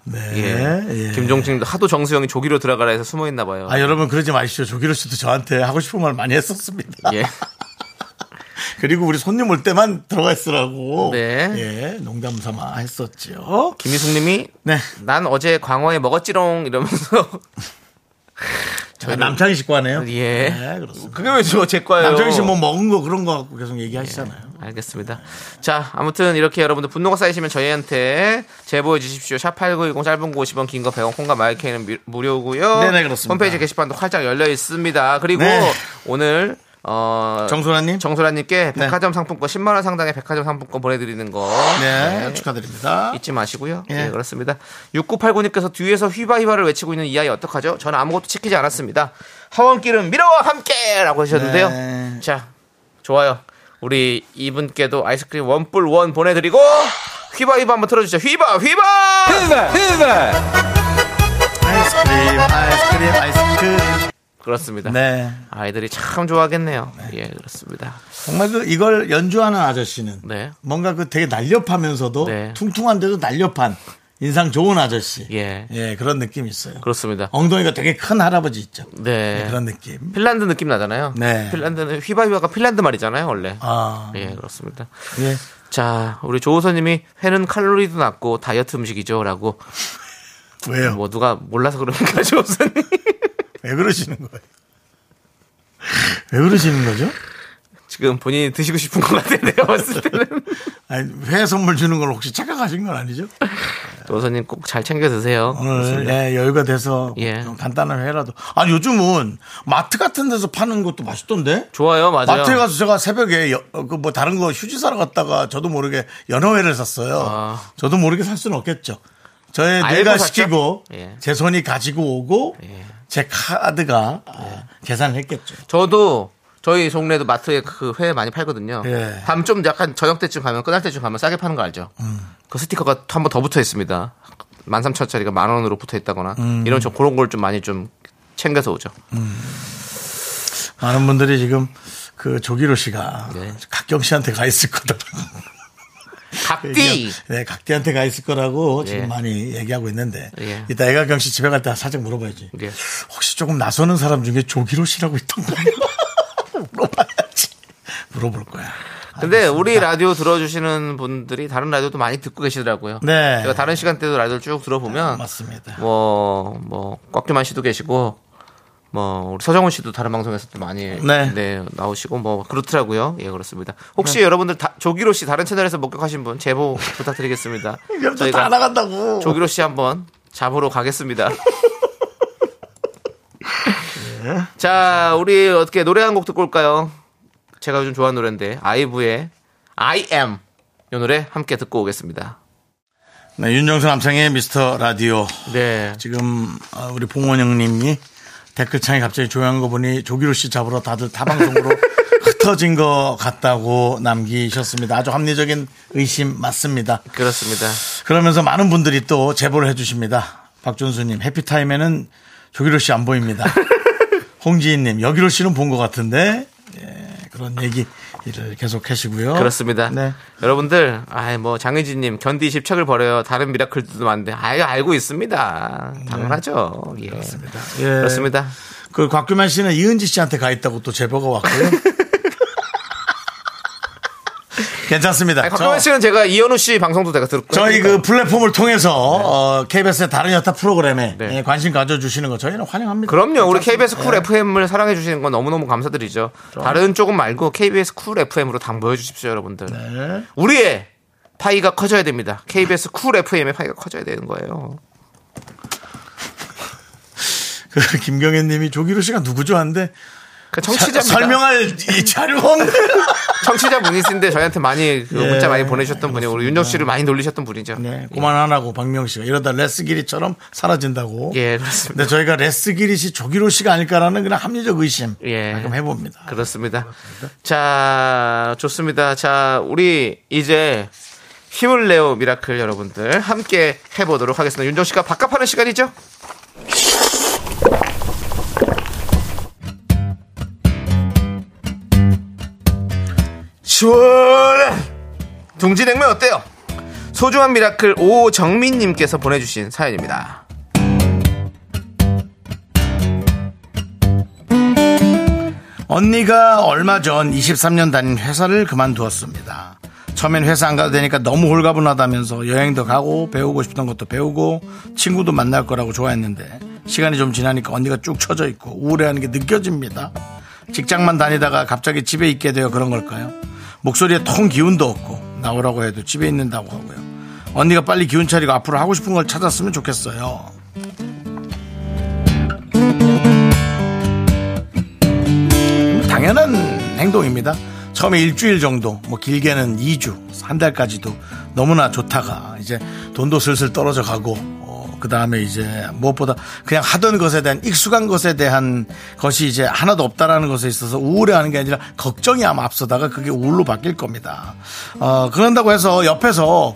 네. 예. 예. 김종진도 하도 정수영이 조기로 들어가라 해서 숨어 있나 봐요. 아, 여러분 그러지 마십시오. 조기로 씨도 저한테 하고 싶은 말 많이 했었습니다. 예. 그리고 우리 손님 올 때만 들어가 있으라고. 네. 예, 농담 삼아 했었죠. 김희숙 님이 네. 난 어제 광어에 먹었지롱 이러면서 저희 남창희 씨 과네요. 예. 네, 그렇습니다. 그게 왜제 거예요? 남창희 씨 뭐 먹은 거 그런 거 갖고 계속 얘기하시잖아요. 알겠습니다. 자, 아무튼 이렇게 여러분들 분노가 쌓이시면 저희한테 제보해 주십시오. 샵8910 짧은 거 50원, 긴 거 100원, 콩과 마이크는 미- 무료고요. 네네, 그렇습니다. 홈페이지 게시판도 활짝 열려 있습니다. 그리고 네. 오늘 어 정소라님. 정소라님께 네. 백화점 상품권 10만 원 상당의 백화점 상품권 보내드리는 거 네, 네, 축하드립니다. 잊지 마시고요. 예. 네, 그렇습니다. 6989님께서 뒤에서 휘바휘바를 외치고 있는 이 아이 어떡하죠? 저는 아무것도 지키지 않았습니다. 하원길은 미러와 함께 라고 하셨는데요. 네. 자, 좋아요. 우리 이분께도 아이스크림 원뿔 원 보내드리고 휘바 휘바 한번 틀어주죠. 휘바 휘바. 아이스크림, 아이스크림, 아이스크림. 그렇습니다. 네. 아이들이 참 좋아하겠네요. 예, 그렇습니다. 정말 그 이걸 연주하는 아저씨는 네. 뭔가 그 되게 날렵하면서도 네. 퉁퉁한데도 날렵한 인상 좋은 아저씨. 예. 예, 그런 느낌이 있어요. 그렇습니다. 엉덩이가 되게 큰 할아버지 있죠. 네. 네, 그런 느낌. 핀란드 느낌 나잖아요. 네. 핀란드는 휘바휘바가 핀란드 말이잖아요, 원래. 아, 예, 그렇습니다. 예. 자, 우리 조호선님이 회는 칼로리도 낮고 다이어트 음식이죠라고 왜요? 뭐 누가 몰라서 그러니까 조호선님. 왜 그러시는 거예요? 왜 그러시는 거죠? 지금 본인이 드시고 싶은 것 같아요. 내가 봤을 때는. 아니, 회 선물 주는 걸 혹시 착각하신 건 아니죠? 조호선님 꼭 잘 챙겨 드세요. 오늘 예, 여유가 돼서 예. 좀 간단한 회라도. 아니 요즘은 마트 같은 데서 파는 것도 맛있던데. 좋아요, 맞아요. 마트에 가서 제가 새벽에 그 뭐 다른 거 휴지 사러 갔다가 저도 모르게 연어회를 샀어요. 아. 저도 모르게 살 수는 없겠죠. 저의 뇌가? 시키고 예. 제 손이 가지고 오고 예. 제 카드가 아, 계산을 했겠죠. 저도 저희 동네도 마트에 그 회 많이 팔거든요. 예. 밤 좀 약간 저녁 때쯤 가면 끝날 때쯤 가면 싸게 파는 거 알죠? 음. 그 스티커가 한 번 더 붙어 있습니다. 13,000원짜리가 만 원으로 붙어 있다거나 음. 이런 좀 그런 걸 좀 많이 좀 챙겨서 오죠. 많은 분들이 지금 그 조기로 씨가 네. 각경 씨한테 가 있을 거다. 각디. 네, 각디한테 가 있을 거라고 예. 지금 많이 얘기하고 있는데 예. 이따 애가경 씨 집에 갈 때 살짝 물어봐야지. 예. 혹시 조금 나서는 사람 중에 조기로 씨라고 있던가요? 물어볼 거야. 근데 우리 라디오 들어주시는 분들이 다른 라디오도 많이 듣고 계시더라고요. 네. 제가 다른 시간대도 라디오를 쭉 들어보면 맞습니다. 뭐, 뭐, 꽉규만 씨도 계시고, 뭐, 우리 서정훈 씨도 다른 방송에서 또 많이 네. 네. 나오시고, 뭐, 그렇더라고요. 예, 그렇습니다. 혹시 여러분들 다, 조기로 씨 다른 채널에서 목격하신 분 제보 부탁드리겠습니다. 이거 다 나간다고. 조기로 씨 한번 잡으러 가겠습니다. 자, 우리 어떻게 노래 한 곡 듣고 올까요? 제가 요즘 좋아하는 노래인데, 아이브의 I am. 이 노래 함께 듣고 오겠습니다. 네, 윤정수 남창의 미스터 라디오. 네. 지금 어, 우리 봉원 형님이 댓글창에 갑자기 조용한 거 보니 조기로 씨 잡으러 다들 타방송으로 흩어진 것 같다고 남기셨습니다. 아주 합리적인 의심 맞습니다. 그렇습니다. 그러면서 많은 분들이 또 제보를 해주십니다. 박준수님 해피타임에는 조기로 씨 안 보입니다. 홍지인님 여기로 씨는 본 것 같은데 예, 그런 얘기를 계속 하시고요. 그렇습니다. 네. 여러분들, 아이, 뭐, 장혜진님, 견디 집착을 버려요. 다른 미라클들도 많은데, 아이, 알고 있습니다. 당연하죠. 예. 그렇습니다. 예. 그렇습니다. 그 곽규만 씨는 이은지 씨한테 가 있다고 또 제보가 왔고요. 괜찮습니다. 아니, 저- 씨는 제가 이현우 씨 방송도 제가 듣고. 저희 그 플랫폼을 통해서 네. 어, KBS의 다른 여타 프로그램에 네. 예, 관심 가져주시는 거 저희는 환영합니다. 그럼요. 우리 KBS 쿨 예. FM을 사랑해 주시는 건 너무너무 감사드리죠. 다른 쪽은 말고 KBS 쿨 FM으로 당 보여 주십시오, 여러분들. 네. 우리의 파이가 커져야 됩니다. KBS 쿨 FM의 파이가 커져야 되는 거예요. 그 김경현 님이 조기로 씨가 누구죠? 한데 그 청취자입니다. 설명할 이 자료가 없네. 청취자 분이신데 저희한테 많이 그 예. 문자 많이 보내주셨던 분이 우리 윤정 씨를 많이 놀리셨던 분이죠. 네, 그만하라고 박명 씨가 이러다 레스 기리처럼 사라진다고. 예, 그렇습니다. 근데 저희가 레스 기리시 조기로 씨가 아닐까라는 그냥 합리적 의심 예. 가끔 해봅니다. 그렇습니다. 자, 좋습니다. 자, 우리 이제 힘을 내요 미라클 여러분들 함께 해보도록 하겠습니다. 윤정 씨가 바깥하는 시간이죠? 시원한 둥지냉면 어때요? 소중한 miracle 오정민님께서 보내주신 사연입니다. 언니가 얼마 전 23년 다닌 회사를 그만두었습니다. 처음엔 회사 안 가도 되니까 너무 홀가분하다면서 여행도 가고 배우고 싶던 것도 배우고 친구도 만날 거라고 좋아했는데 시간이 좀 지나니까 언니가 쭉 처져 있고 우울해하는 게 느껴집니다. 직장만 다니다가 갑자기 집에 있게 되어 그런 걸까요? 목소리에 통 기운도 없고 나오라고 해도 집에 있는다고 하고요. 언니가 빨리 기운 차리고 앞으로 하고 싶은 걸 찾았으면 좋겠어요. 당연한 행동입니다. 처음에 일주일 정도, 뭐 길게는 2주, 한 달까지도 너무나 좋다가 이제 돈도 슬슬 떨어져 가고, 그 다음에 이제 무엇보다 그냥 하던 것에 대한 익숙한 것에 대한 것이 이제 하나도 없다라는 것에 있어서 우울해하는 게 아니라 걱정이 아마 앞서다가 그게 우울로 바뀔 겁니다. 어, 그런다고 해서 옆에서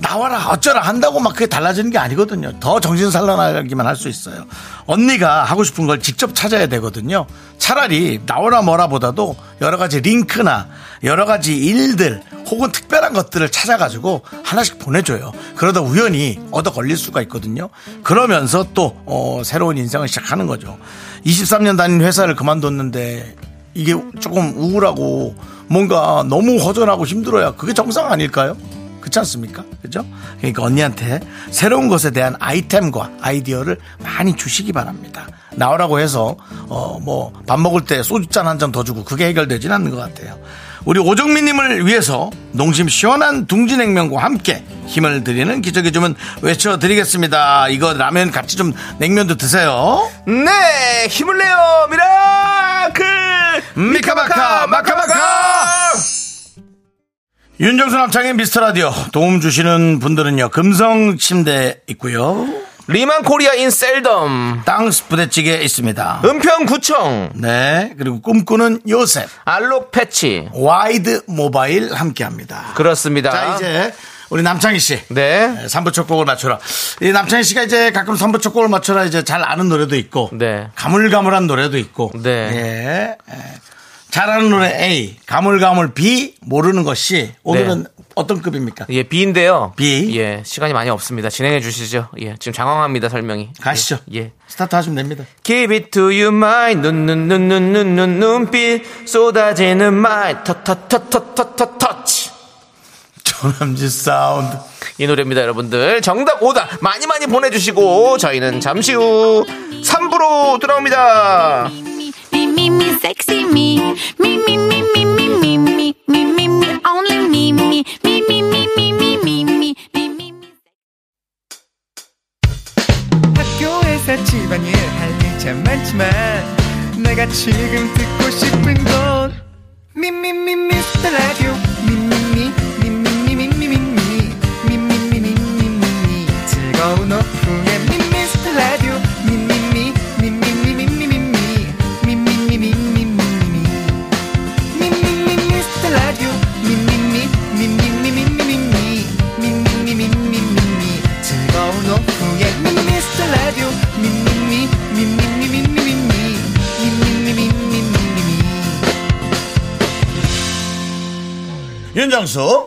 나와라 어쩌라 한다고 막 그게 달라지는 게 아니거든요. 더 정신 산란하기만 할 수 있어요. 언니가 하고 싶은 걸 직접 찾아야 되거든요. 차라리 나오라 뭐라 보다도 여러 가지 링크나 여러 가지 일들 혹은 특별한 것들을 찾아가지고 하나씩 보내줘요. 그러다 우연히 얻어 걸릴 수가 있거든요. 그러면서 또 어, 새로운 인생을 시작하는 거죠. 23년 다닌 회사를 그만뒀는데 이게 조금 우울하고 뭔가 너무 허전하고 힘들어야 그게 정상 아닐까요? 그렇지 않습니까? 그죠? 그러니까 언니한테 새로운 것에 대한 아이템과 아이디어를 많이 주시기 바랍니다. 나오라고 해서 어 뭐 밥 먹을 때 소주잔 한 잔 더 주고 그게 해결되진 않는 것 같아요. 우리 오정민님을 위해서 농심 시원한 둥지냉면과 함께 힘을 드리는 기적의 주문 외쳐드리겠습니다. 이거 라면 같이 좀 냉면도 드세요. 네, 힘을 내요, miracle! 미카마카 마카마카 윤정수 남창의 미스터 라디오 도움 주시는 분들은요 금성 침대 있고요 리만 코리아 인 셀덤, 땅스 부대찌개 있습니다 은평구청, 네 그리고 꿈꾸는 요셉 알록 패치. 와이드 모바일 함께 합니다 그렇습니다. 자 이제 우리 남창희 씨 네. 3부 첫 곡을 맞춰라 이 남창희 씨가 이제 가끔 3부 첫 곡을 맞춰라 이제 잘 아는 노래도 있고 네. 가물가물한 노래도 있고 네. 예. 예. 잘하는 노래 A 가물가물 B 모르는 것이 오늘은 어떤 급입니까? 예, B인데요. B. 예, 시간이 많이 없습니다. 진행해 주시죠. 예, 지금 장황합니다, 설명이. 가시죠. 예. 예. 스타트 하시면 됩니다. Give it to you, my 눈 눈 눈 눈 눈 눈 눈빛 쏟아지는 my 터터터터터터 터치. 조남지 사운드. 이 노래입니다, 여러분들. 정답 오답 많이 많이 보내주시고 저희는 잠시 후 3부로 돌아옵니다.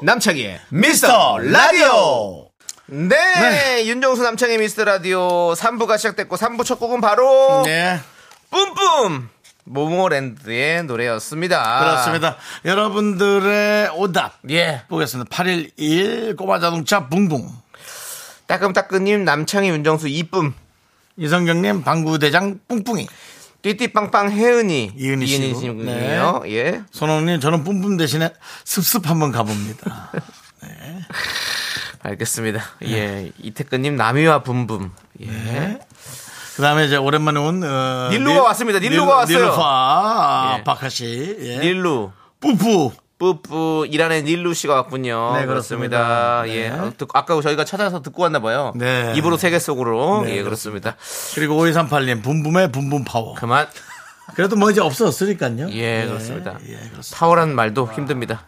남창희의 미스터 라디오. 네, 윤정수 남창희 미스터 라디오 3부가 시작됐고 3부 첫 곡은 바로 네. 뿜뿜 모모랜드의 노래였습니다. 그렇습니다. 여러분들의 오답. 예. 보겠습니다. 811 꼬마 자동차 붕붕. 따끔따끔님 남창희 윤정수 이쁨 이성경님 방구대장 뿡뿡이. 띠띠빵빵 혜은이 이은희 씨고. 씨군요. 예. 손흥님 저는 뿜뿜 대신에 습습 한번 가봅니다. 알겠습니다. 네. 예. 이태근님 남이와 붐붐. 예. 그 다음에 이제 오랜만에 온, 어, 닐루가 왔습니다. 닐루가 왔어요. 닐루파, 예. 박하 씨. 예. 닐루. 뿌뿌. 뿌뿌 이란의 닐루 씨가 왔군요. 네, 그렇습니다. 그렇습니다. 예. 네. 어, 듣- 아까 저희가 찾아서 듣고 왔나 봐요. 네. 입으로 세계 속으로. 네, 예, 그렇습니다. 그리고 5238님, 붐붐의 붐붐 파워. 그만. 그래도 뭐 이제 없었으니까요. 예, 그렇습니다. 예, 그렇습니다. 파워란 말도 힘듭니다.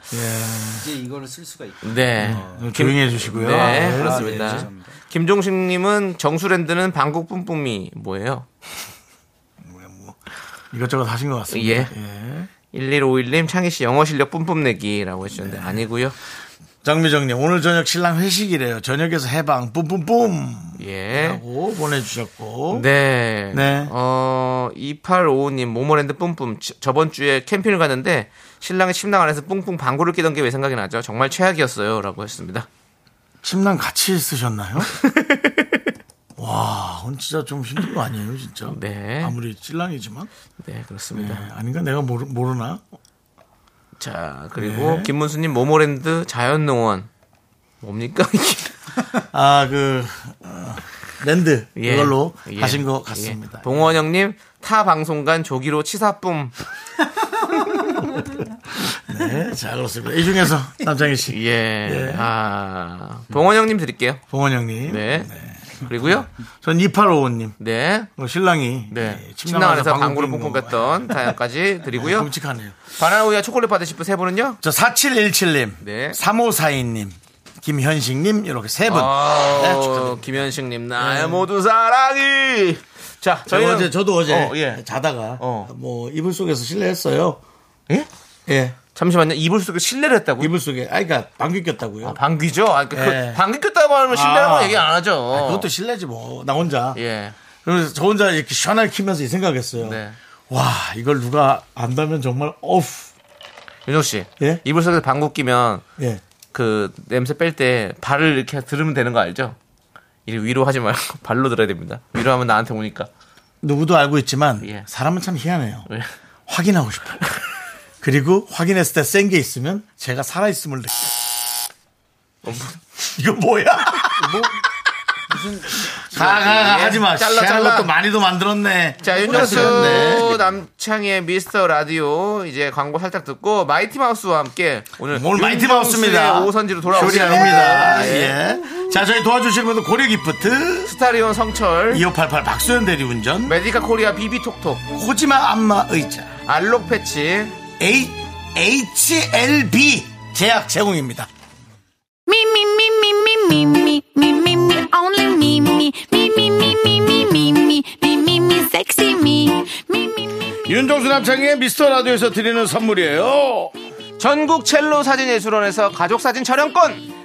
이제 이거를 쓸 수가 있고. 네. 좀 조용히 해주시고요. 네, 아, 그렇습니다. 예. 죄송합니다. 김종식님은 정수랜드는 방국 뿜뿜이 뭐예요? 이것저것 하신 것 같습니다. 예. 예. 1151님 창희 씨 영어 실력 뿜뿜 내기라고 해주셨는데 아니고요. 장미정님, 오늘 저녁 신랑 회식이래요. 저녁에서 해방, 뿜뿜뿜. 예. 라고 보내주셨고. 네. 네. 어, 2855님, 모모랜드 뿜뿜. 저- 저번 주에 캠핑을 갔는데 신랑이 침낭 안에서 뿡뿡 방구를 끼던 게 왜 생각이 나죠? 정말 최악이었어요. 라고 했습니다. 침낭 같이 쓰셨나요? 와, 오늘 진짜 좀 힘든 거 아니에요, 진짜? 네. 아무리 찔랑이지만. 네, 네, 그렇습니다. 아닌가? 내가 모르, 모르나? 자, 그리고 네. 김문수님, 모모랜드 자연농원. 뭡니까? 아, 그, 어, 랜드. 예. 그걸로 예. 가신 것 같습니다. 예. 봉원영님, 타 방송간 조기로 치사뿜. 네, 자, 그렇습니다. 이 중에서 남창희 씨. 예. 예. 아, 봉원영님 드릴게요. 봉원 형님. 네. 그리고요. 전 2855님. 네. 어, 신랑이. 네. 예, 침낭 안에서 방구를 뽕뽕 거. 뺐던 사연까지 드리고요. 끔찍하네요. 바나나 우유와 초콜릿 받으실 분 세 분은요? 저 4717님. 네. 3542님. 김현식님. 이렇게 세 분. 네, 아, 축하드립니다. 김현식님, 나의 모든 사랑이. 자, 저 저희는 어제, 저도 어제 어, 예. 자다가 어. 뭐 이불 속에서 실례했어요. 예? 예. 잠시만요. 이불 속에 실내를 했다고? 이불 속에. 아, 그러니까 방귀 꼈다고요. 아, 방귀죠? 아, 그, 예. 그 방귀 꼈다고 하면 실내라고 아. 얘기 안 하죠. 그것도 실례지 뭐. 나 혼자. 예. 그래서 저 혼자 이렇게 시원하게 키면서 이 생각했어요. 네. 와, 이걸 누가 안다면 정말 어우. 윤정 씨. 예? 이불 속에 방귀 끼면 예. 그 냄새 뺄 때 발을 이렇게 들으면 되는 거 알죠? 이 위로 하지 말고 발로 들어야 됩니다. 위로 하면 나한테 오니까. 누구도 알고 있지만 예. 사람은 참 희한해요. 왜? 확인하고 싶어요. 그리고 확인했을 때 센 게 있으면 제가 살아있음을 느껴. 이거 뭐야? 가, 가, 가, 하지 마. 잘라, 잘라. 것도 많이도 만들었네. 자, 네. 윤정수 남창의 미스터 라디오 이제 광고 살짝 듣고 마이티 마우스와 함께 오늘 오늘 마이티 마우스입니다. 오선지로 돌아오겠습니다. 예. 예. 자, 저희 도와주시는 분들 고려 기프트, 스타리온 성철, 2588 박수현 대리운전, 메디카 코리아 비비톡톡, 코지마 안마 의자, 알록 패치, H, HLB 제약 제공입니다. 윤정수 남창의 미스터 라디오에서 드리는 선물이에요. 전국 첼로 사진예술원에서 가족사진 촬영권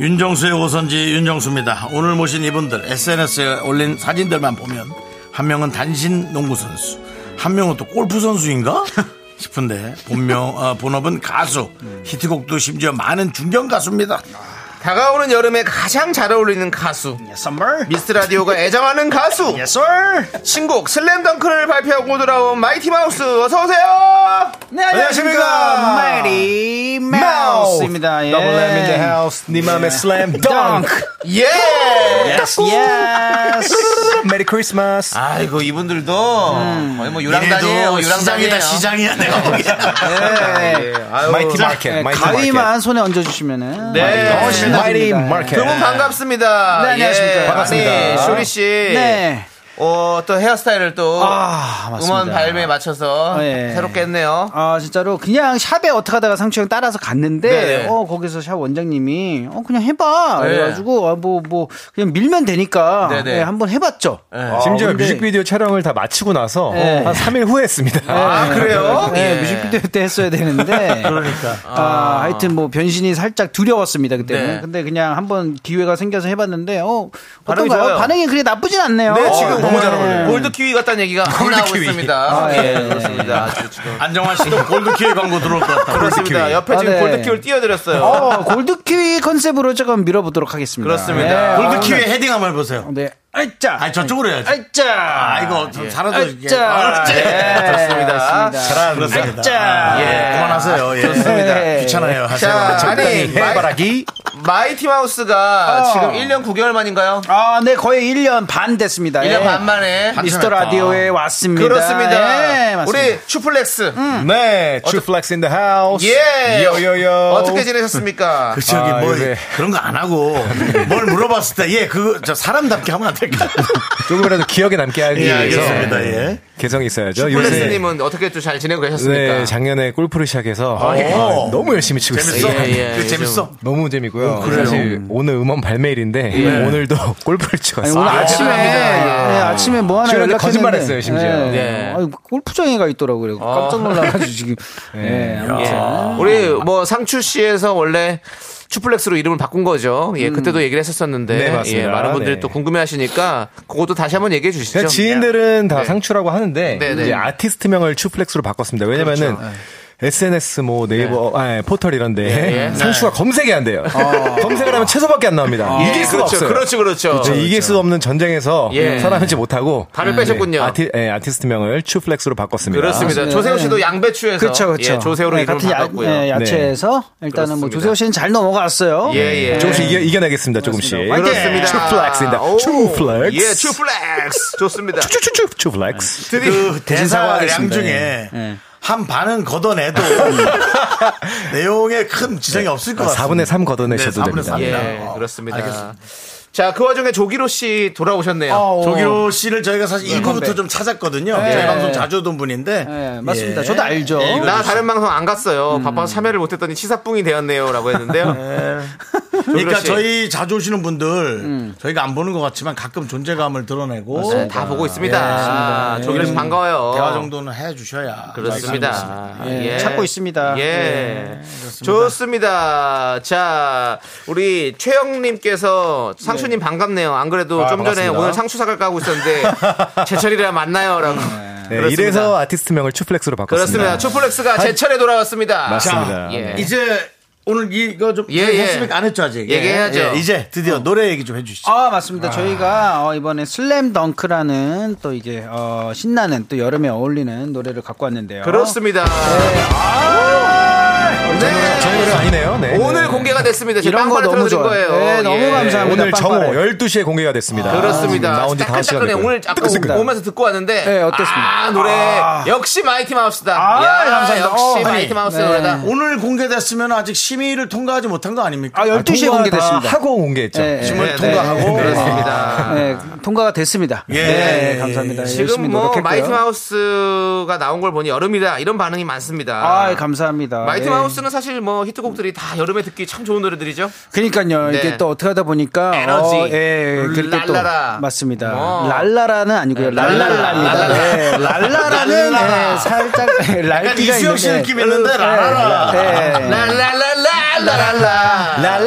윤정수의 오선지 윤정수입니다. 오늘 모신 이분들 SNS에 올린 사진들만 보면 한 명은 단신 농구 선수, 한 명은 또 골프 선수인가 싶은데 본명 어, 본업은 가수, 히트곡도 심지어 많은 중견 가수입니다. 다가오는 여름에 가장 잘 어울리는 가수 Summer. 미스 라디오가 애정하는 가수 Yes, sir. 신곡 슬램덩크를 발표하고 돌아온 마이티 마우스 어서 오세요. 네, 안녕하십니까. 마이티 마우스입니다. 예. Double M in the house. 네 맘에 slam dunk. 예. Yes, yes. 메리 크리스마스. 아이고 이분들도 거의 뭐 유랑단이에요. 유랑단이에요. 시장이다 시장이야 내가 보기엔. 예. 마이티 자, 마켓. 마이티 마켓. 가위만 손에 얹어주시면은. 네. 마이티 마켓. 두분 반갑습니다. 네, 안녕하십니까. 예. 반갑습니다. 아니, 쇼리 씨. 네. 어, 또 헤어스타일을 또 아, 맞습니다. 음원 발매에 맞춰서 예. 새롭게 했네요. 아 진짜로 그냥 샵에 어떻게 하다가 상추형 따라서 갔는데 네네. 어 거기서 샵 원장님이 어 그냥 해봐 네. 그래가지고 뭐뭐 뭐 그냥 밀면 되니까 네네. 예, 한번 해봤죠. 심지어 근데- 뮤직비디오 촬영을 다 마치고 나서 네. 한 3일 후에 했습니다. 아, 그래요? 네, 예. 뮤직비디오 때 했어야 되는데. 그러니까. 아, 하여튼 뭐 변신이 살짝 두려웠습니다, 그때는. 네. 근데 그냥 한번 기회가 생겨서 해봤는데, 어, 반응이 어떤가요? 좋아요. 반응이 그리 나쁘진 않네요. 네, 지금 너무 잘 어울려요. 골드 키위 같다는 얘기가 골드 나오고 키위. 있습니다. 아, 예, 예. 그렇습니다. 아주 지금. 안정환 씨도 골드키위 광고 들어올 것 같다. 그렇습니다. 옆에 지금 아, 네. 골드 키위를 띄워드렸어요. 어, 골드 키위 컨셉으로 조금 밀어보도록 하겠습니다. 그렇습니다. 네. 골드키의 헤딩 한번 해보세요. 네. 아이짜. 아 저쪽으로 해야지. 아이짜. 아 이거 좀 살아도 이게. 아이짜. 아, 네, 좋습니다. 좋습니다. 그렇습니다. 아이짜. 예, 그만하세요. 예. 좋습니다. 귀찮아요. 하세요. 자, 아니, 마이, 해바라기. 마이티 마우스가 어. 지금 1년 9개월 만인가요? 아, 네, 거의 1년 반 됐습니다. 1년 예. 반 만에. 미스터 라디오에 왔습니다. 그렇습니다. 예, 맞습니다. 우리 추플렉스. 네, 추플렉스 the house. 예. 요요요. 어떻게 지내셨습니까? 그 저기 아, 뭐. 그런 거 안 하고 뭘 물어봤을 때 예 그 저 사람답게 하면 안 될까? 조금이라도 기억에 남게 하기 예 위해서 알겠습니다. 예. 개성이 있어야죠. 추플렉스님은 어떻게 또 잘 지내고 계셨습니까? 네, 작년에 골프를 시작해서 아, 예. 아, 너무 열심히 치고 재밌어? 있어요. 예, 예, 그 예, 재밌어? 너무 재미고요. 사실 오늘 음원 발매일인데 오늘도 골프를 왔어요. 오늘 아 침에 대단합니다. 네, 아침에 뭐 하나 연락했는데 거짓말했어요, 심지어. 네. 네. 아니, 골프장에 가 있더라고요. 깜짝 놀라가지고 지금. 네, 아무튼. 우리 뭐 상추 씨에서 원래 추플렉스로 이름을 바꾼 거죠. 예, 그때도 얘기를 했었었는데 네, 맞습니다. 예, 많은 분들이 네. 또 궁금해하시니까 그것도 다시 한번 얘기해 주시죠. 그냥 지인들은 다 네. 상추라고 하는데 네, 네. 이제 아티스트명을 추플렉스로 바꿨습니다. 왜냐면은 SNS 뭐 네이버 아, 포털 이런데 예, 예. 상추가 검색이 안 돼요. 검색을 하면 채소밖에 안 나옵니다. 이길 수가 그렇죠, 없어요. 그렇죠, 그렇죠. 네, 이길 수 없는 전쟁에서 예. 살아남지 못하고 발을 빼셨군요. 아티, 예, 아티스트 명을 추플렉스로 바꿨습니다. 그렇습니다. 네, 조세호 씨도 네. 양배추에서 그렇죠, 그렇죠. 예, 조세호로 네, 이름을 같은 야, 바꿨고요. 네, 야채에서 일단은 뭐 그렇습니다. 조세호 씨는 잘 넘어갔어요. 예, 예. 조금씩 이겨, 이겨내겠습니다. 조금씩. 그렇습니다. 추플렉스입니다. 오, 추플렉스. 예, 추플렉스. 좋습니다. 추추추추 추플렉스. 그 대사량 사과하겠습니다. 중에 예. 한 반은 걷어내도 내용에 큰 지장이 없을 것 같습니다. 4분의 3 걷어내셔도 네, 4분의 됩니다. 3. 예, 어, 그렇습니다. 알겠습니다. 자, 그 와중에 조기로 씨 돌아오셨네요. 어, 조기로 씨를 저희가 사실 일부부터 컴백. 좀 찾았거든요. 네. 저희 방송 자주 오던 분인데. 네, 맞습니다. 저도 알죠. 예, 이거 나 좀- 다른 방송 안 갔어요. 바빠서 참여를 못했더니 치사뿡이 되었네요 라고 했는데요. 그러니까 씨. 저희 자주 오시는 분들 저희가 안 보는 것 같지만 가끔 존재감을 드러내고 네, 다 보고 있습니다. 아, 조기로 씨 반가워요. 대화 정도는 해 주셔야 그렇습니다. 예, 찾고 있습니다. 예. 좋습니다. 자, 우리 최영님께서 상 추님 반갑네요. 안 그래도 아, 좀 전에 반갑습니다. 오늘 상추 사갈 까고 있었는데 제철이라 만나요. 라고. 네, 그렇습니다. 이래서 아티스트명을 추플렉스로 바꿨습니다. 그렇습니다. 추플렉스가 제철에 돌아왔습니다. 맞습니다. 예. 이제 오늘 이거 좀 예, 예. 안 했죠 아직. 얘기해야죠. 예, 이제 드디어 노래 얘기 좀 해주시죠. 아 맞습니다. 저희가 어, 이번에 슬램 덩크라는 또 이게 어, 신나는 또 여름에 어울리는 노래를 갖고 왔는데요. 그렇습니다. 네. 저희 노래 아니네요. 네. 오늘 공개가 됐습니다. 이런 거 너무 좋아요. 거예요. 네, 너무 감사합니다. 오늘 정오 빵빠레. 12시에 공개가 됐습니다. 그렇습니다. 나온 지 5시간 따끈따끈해. 됐고요. 오늘 아까 오면서 듣고 왔는데 네, 어땠습니까? 아, 노래 역시 마이티 마우스다. 아, 야, 감사합니다. 역시 어, 마이티 마우스 네. 노래다. 오늘 공개됐으면 아직 심의를 통과하지 못한 거 아닙니까? 아 12시에 통과 공개됐습니다. 다 하고 공개했죠. 네, 심의를 네, 통과하고 네, 그렇습니다. 네, 통과가 됐습니다. 예. 네, 감사합니다. 지금 뭐. 마이티 마우스가 나온 걸 보니 여름이다 이런 반응이 많습니다. 아, 감사합니다. 마이티 예. 마우스 는 사실 뭐 히트곡들이 다 여름에 듣기 참 좋은 노래들이죠. 그러니까요. 네. 이게 또 어떻게 하다 보니까 에너지. 어, 예, 그렇게 또 랄라라. 맞습니다. 어. 랄라라는 아니고요. 네, 랄랄라입니다. 랄라라. 네, 랄라라는 랄라라. 예, 살짝 약간 랄기가 이수영 씨 있는데. 느낌 있는데 라라라. 네. 랄랄랄랄랄랄라. 라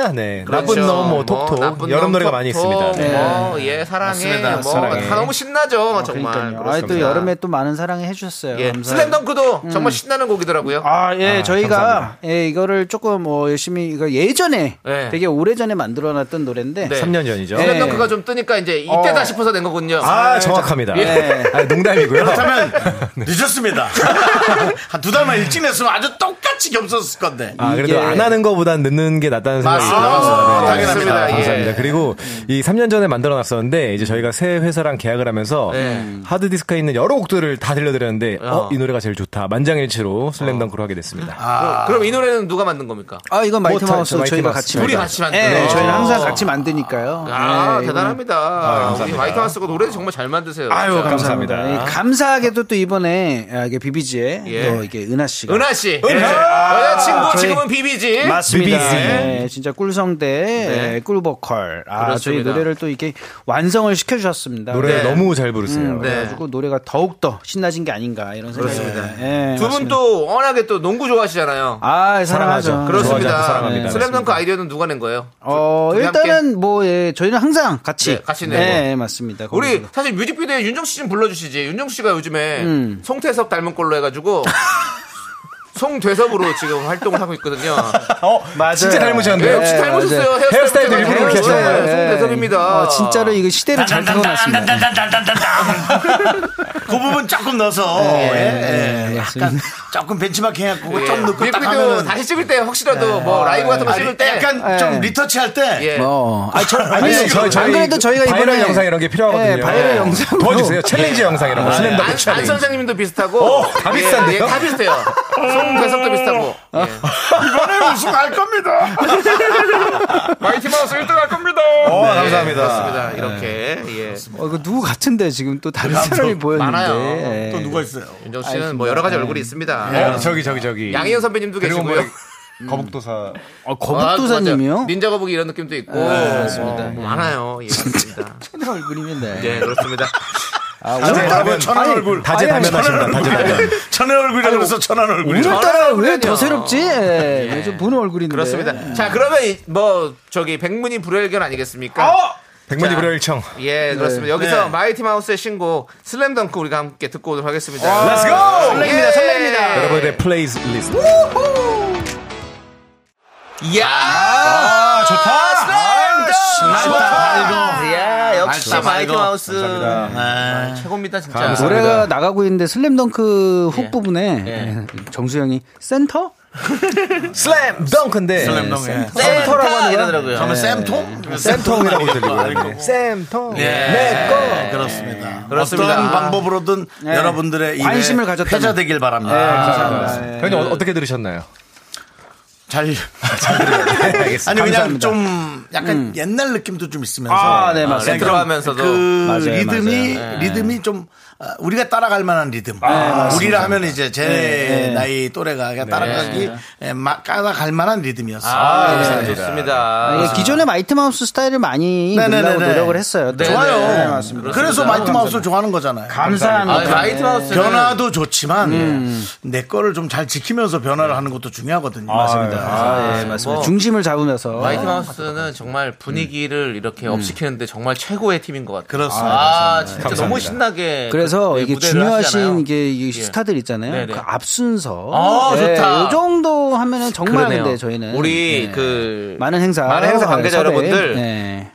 라라. 네. 나쁜 그렇죠. 놈, 뭐, 톡톡. 나쁜 여름 놈, 노래가 톡톡. 많이 있습니다. 네. 뭐, 예, 사랑해. 맞습니다. 뭐, 사랑해. 다 너무 신나죠, 정말. 그러니까요. 아. 또 여름에 또 많은 사랑을 해주셨어요. 예. 슬램덩크도 정말 신나는 곡이더라고요. 아, 예, 저희가, 감사합니다. 예, 이거를 조금, 뭐, 열심히, 이거 예전에, 네. 되게 오래전에 만들어 놨던 노래인데, 네. 3년 전이죠. 네. 슬램덩크가 좀 뜨니까 이제 이때다 어. 싶어서 낸 거군요. 아, 정확합니다. 예. 아, 농담이고요. 그렇다면 늦었습니다. 한 두 달만 일찍 냈으면 아주 똑같이 겹쳤을 건데. 아, 그래도 안 하는 것보단 늦는 게 낫다는 생각이. 아, 네, 당연합니다. 네, 예. 감사합니다. 그리고 이 3년 전에 만들어 놨었는데 이제 저희가 새 회사랑 계약을 하면서 네. 하드 디스크에 있는 여러 곡들을 다 들려드렸는데 어. 어, 이 노래가 제일 좋다. 만장일치로 슬램덩크로 하게 됐습니다. 그럼, 그럼 이 노래는 누가 만든 겁니까? 아, 이건 마이티 뭐, 마우스 저희가. 같이. 둘이. 같이 만든 예, 거. 저희는 항상 같이 만드니까요. 아, 예, 대단합니다. 감사합니다. 우리 마이티 마우스가 노래 정말 잘 만드세요. 아유. 감사합니다. 감사합니다. 예, 감사하게도 또 이번에 아, 이게 비비지에 예. 또 이게 은하 씨가 은하 씨. 은하! 여자친구 저희- 지금은 비비지. 맞습니다. 비비지. 네, 진짜 꿀성대 네. 예, 꿀보컬. 아, 저희 그렇습니다. 노래를 또 이렇게 완성을 시켜주셨습니다. 노래 네. 너무 잘 부르세요. 음, 네. 그래가지고 노래가 더욱 더 신나진 게 아닌가 이런 생각이 듭니다. 예, 두분 맞습니다. 또 워낙에 또 농구 좋아하시잖아요. 아, 사랑하죠. 사랑하죠. 그렇습니다. 사랑합니다. 슬램덩크 아이디어는 누가 낸 거예요? 어, 일단은 뭐, 예, 저희는 항상 같이. 네, 같이 내고. 네, 맞습니다. 우리 거기서. 사실 뮤직비디오에 윤정 씨 좀 불러주시지. 윤정 씨가 요즘에 음. 송태섭 닮은 꼴로 해가지고 송대섭으로 지금 활동을 하고 있거든요. 어, 맞아요. 진짜 닮으셨네요. 네, 역시 닮으셨어요. 맞아요. 헤어스타일도 일부러 그렇게 네, 하셨나요? 송대섭입니다. 어, 진짜로 이거 시대를 잘 태어났습니다. 그 부분 조금 넣어서 예, 예, 약간 조금 벤치마킹 해갖고 예. 좀 넣고 딱 하면은 다시 찍을 때 혹시라도 뭐 라이브 같은 거 아니, 찍을 때 약간 예. 좀 리터치 할때 예. 어. 아, 저, 아니, 아니, 저희, 저희 안 그래도 저희가 이번에. 영상 이런 게 필요하거든요. 네, 바이럴 영상. 도와주세요. 챌린지 영상 이런 거. 슬램덩크 안, 안 챌린지. 선생님도 비슷하고 어, 다 예, 비슷한데요? 예, 다 비슷해요. 송대섭도 비슷하고 예. 이번에 우승할 겁니다. 마이티 마우스 1등 할 겁니다. 어, 네, 감사합니다. 그렇습니다. 이렇게 예. 어, 이거 누구 같은데 지금 또 다른 사람이 보였는데. 많아요. 예. 또 누가 있어요? 윤정 씨는 뭐 여러 가지 얼굴이 있습니다. 어, 저기, 저기, 저기. 양희은 선배님도 계시고요. 뭐, 거북도사. 어, 아, 거북도사님이요? 맞아요. 닌자 거북이 이런 느낌도 있고 맞습니다. 뭐, 뭐 많아요. 예, 그렇습니다. 얼굴이면 네. 예, 그렇습니다. 아, 오늘따라 천안 아니, 얼굴. 다재 다면하십니다. 다재 다면. 천안 얼굴이라고 그래서 천안 얼굴이. 오늘따라 왜 얼굴이요. 더 새롭지? 예. 요즘 보는 얼굴인데. 그렇습니다. 자, 그러면 이- 뭐 저기 백문이 불여일견 아니겠습니까? 어! 백만이 불여일청. 예, 그렇습니다. 여기서 네. 마이티 마우스의 신곡 슬램덩크 우리가 함께 듣고 오도록 하겠습니다. Let's go! 설렙니다, 설렙니다. 여러분의 플레이리스트. 이야! 아, 좋다. 슬램덩크! 야, 역시 밝다, 마이티 밝아. 마우스. 아, 최고입니다, 진짜. 감사합니다. 노래가 나가고 있는데 슬램덩크 hook 예. 부분에 예. 정수영이 센터? 슬램 덩크인데. 슬램 덩크. 센터라고 하는 이러더라고요. 그러면 쌤통? 쌤통이라고. 네. 쌤통. 예. 네, 그렇습니다. 그렇습니다. 어떤 방법으로든 여러분들의 관심을 가졌다면. 회자 되길 바랍니다. 감사합니다. 형님 어, 어떻게 들으셨나요? 잘. 알겠습니다. 아니 그냥 감사합니다. 좀 약간 옛날 느낌도 좀 있으면서 아, 네, 아, 맞습니다. 레트로하면서도. 그 맞아요, 리듬이 맞아요. 리듬이 좀 아, 우리가 따라갈 만한 리듬. 우리라 하면 이제 제 나이 또래가 그냥 따라가기 예, 마- 따라갈 만한 리듬이었어요. 아, 네. 좋습니다. 아, 기존의 마이티 마우스 스타일을 많이. 내려고 노력을 했어요. 또. 좋아요. 네, 맞습니다. 그래서 마이티 마우스를 좋아하는 거잖아요. 감사합니다. 아, 마이티 마우스. 변화도 좋지만 내 거를 좀 잘 지키면서 변화를 하는 것도 중요하거든요. 맞습니다. 아, 예, 맞습니다. 뭐. 중심을 잡으면서 마이티 마우스는 정말 분위기를 이렇게 up시키는데 정말 최고의 팀인 것 같아요. 그렇습니다. 아, 진짜 감사합니다. 너무 신나게. 그래서 그, 이게 중요하신 하시잖아요. 이게 이 예. 스타들 있잖아요. 네네. 그 앞순서. 아, 네, 좋다. 이 정도 하면은 정말 그러네요. 근데 저희는 우리 네. 그 많은 행사 많은 행사 관계자. 여러분들 네.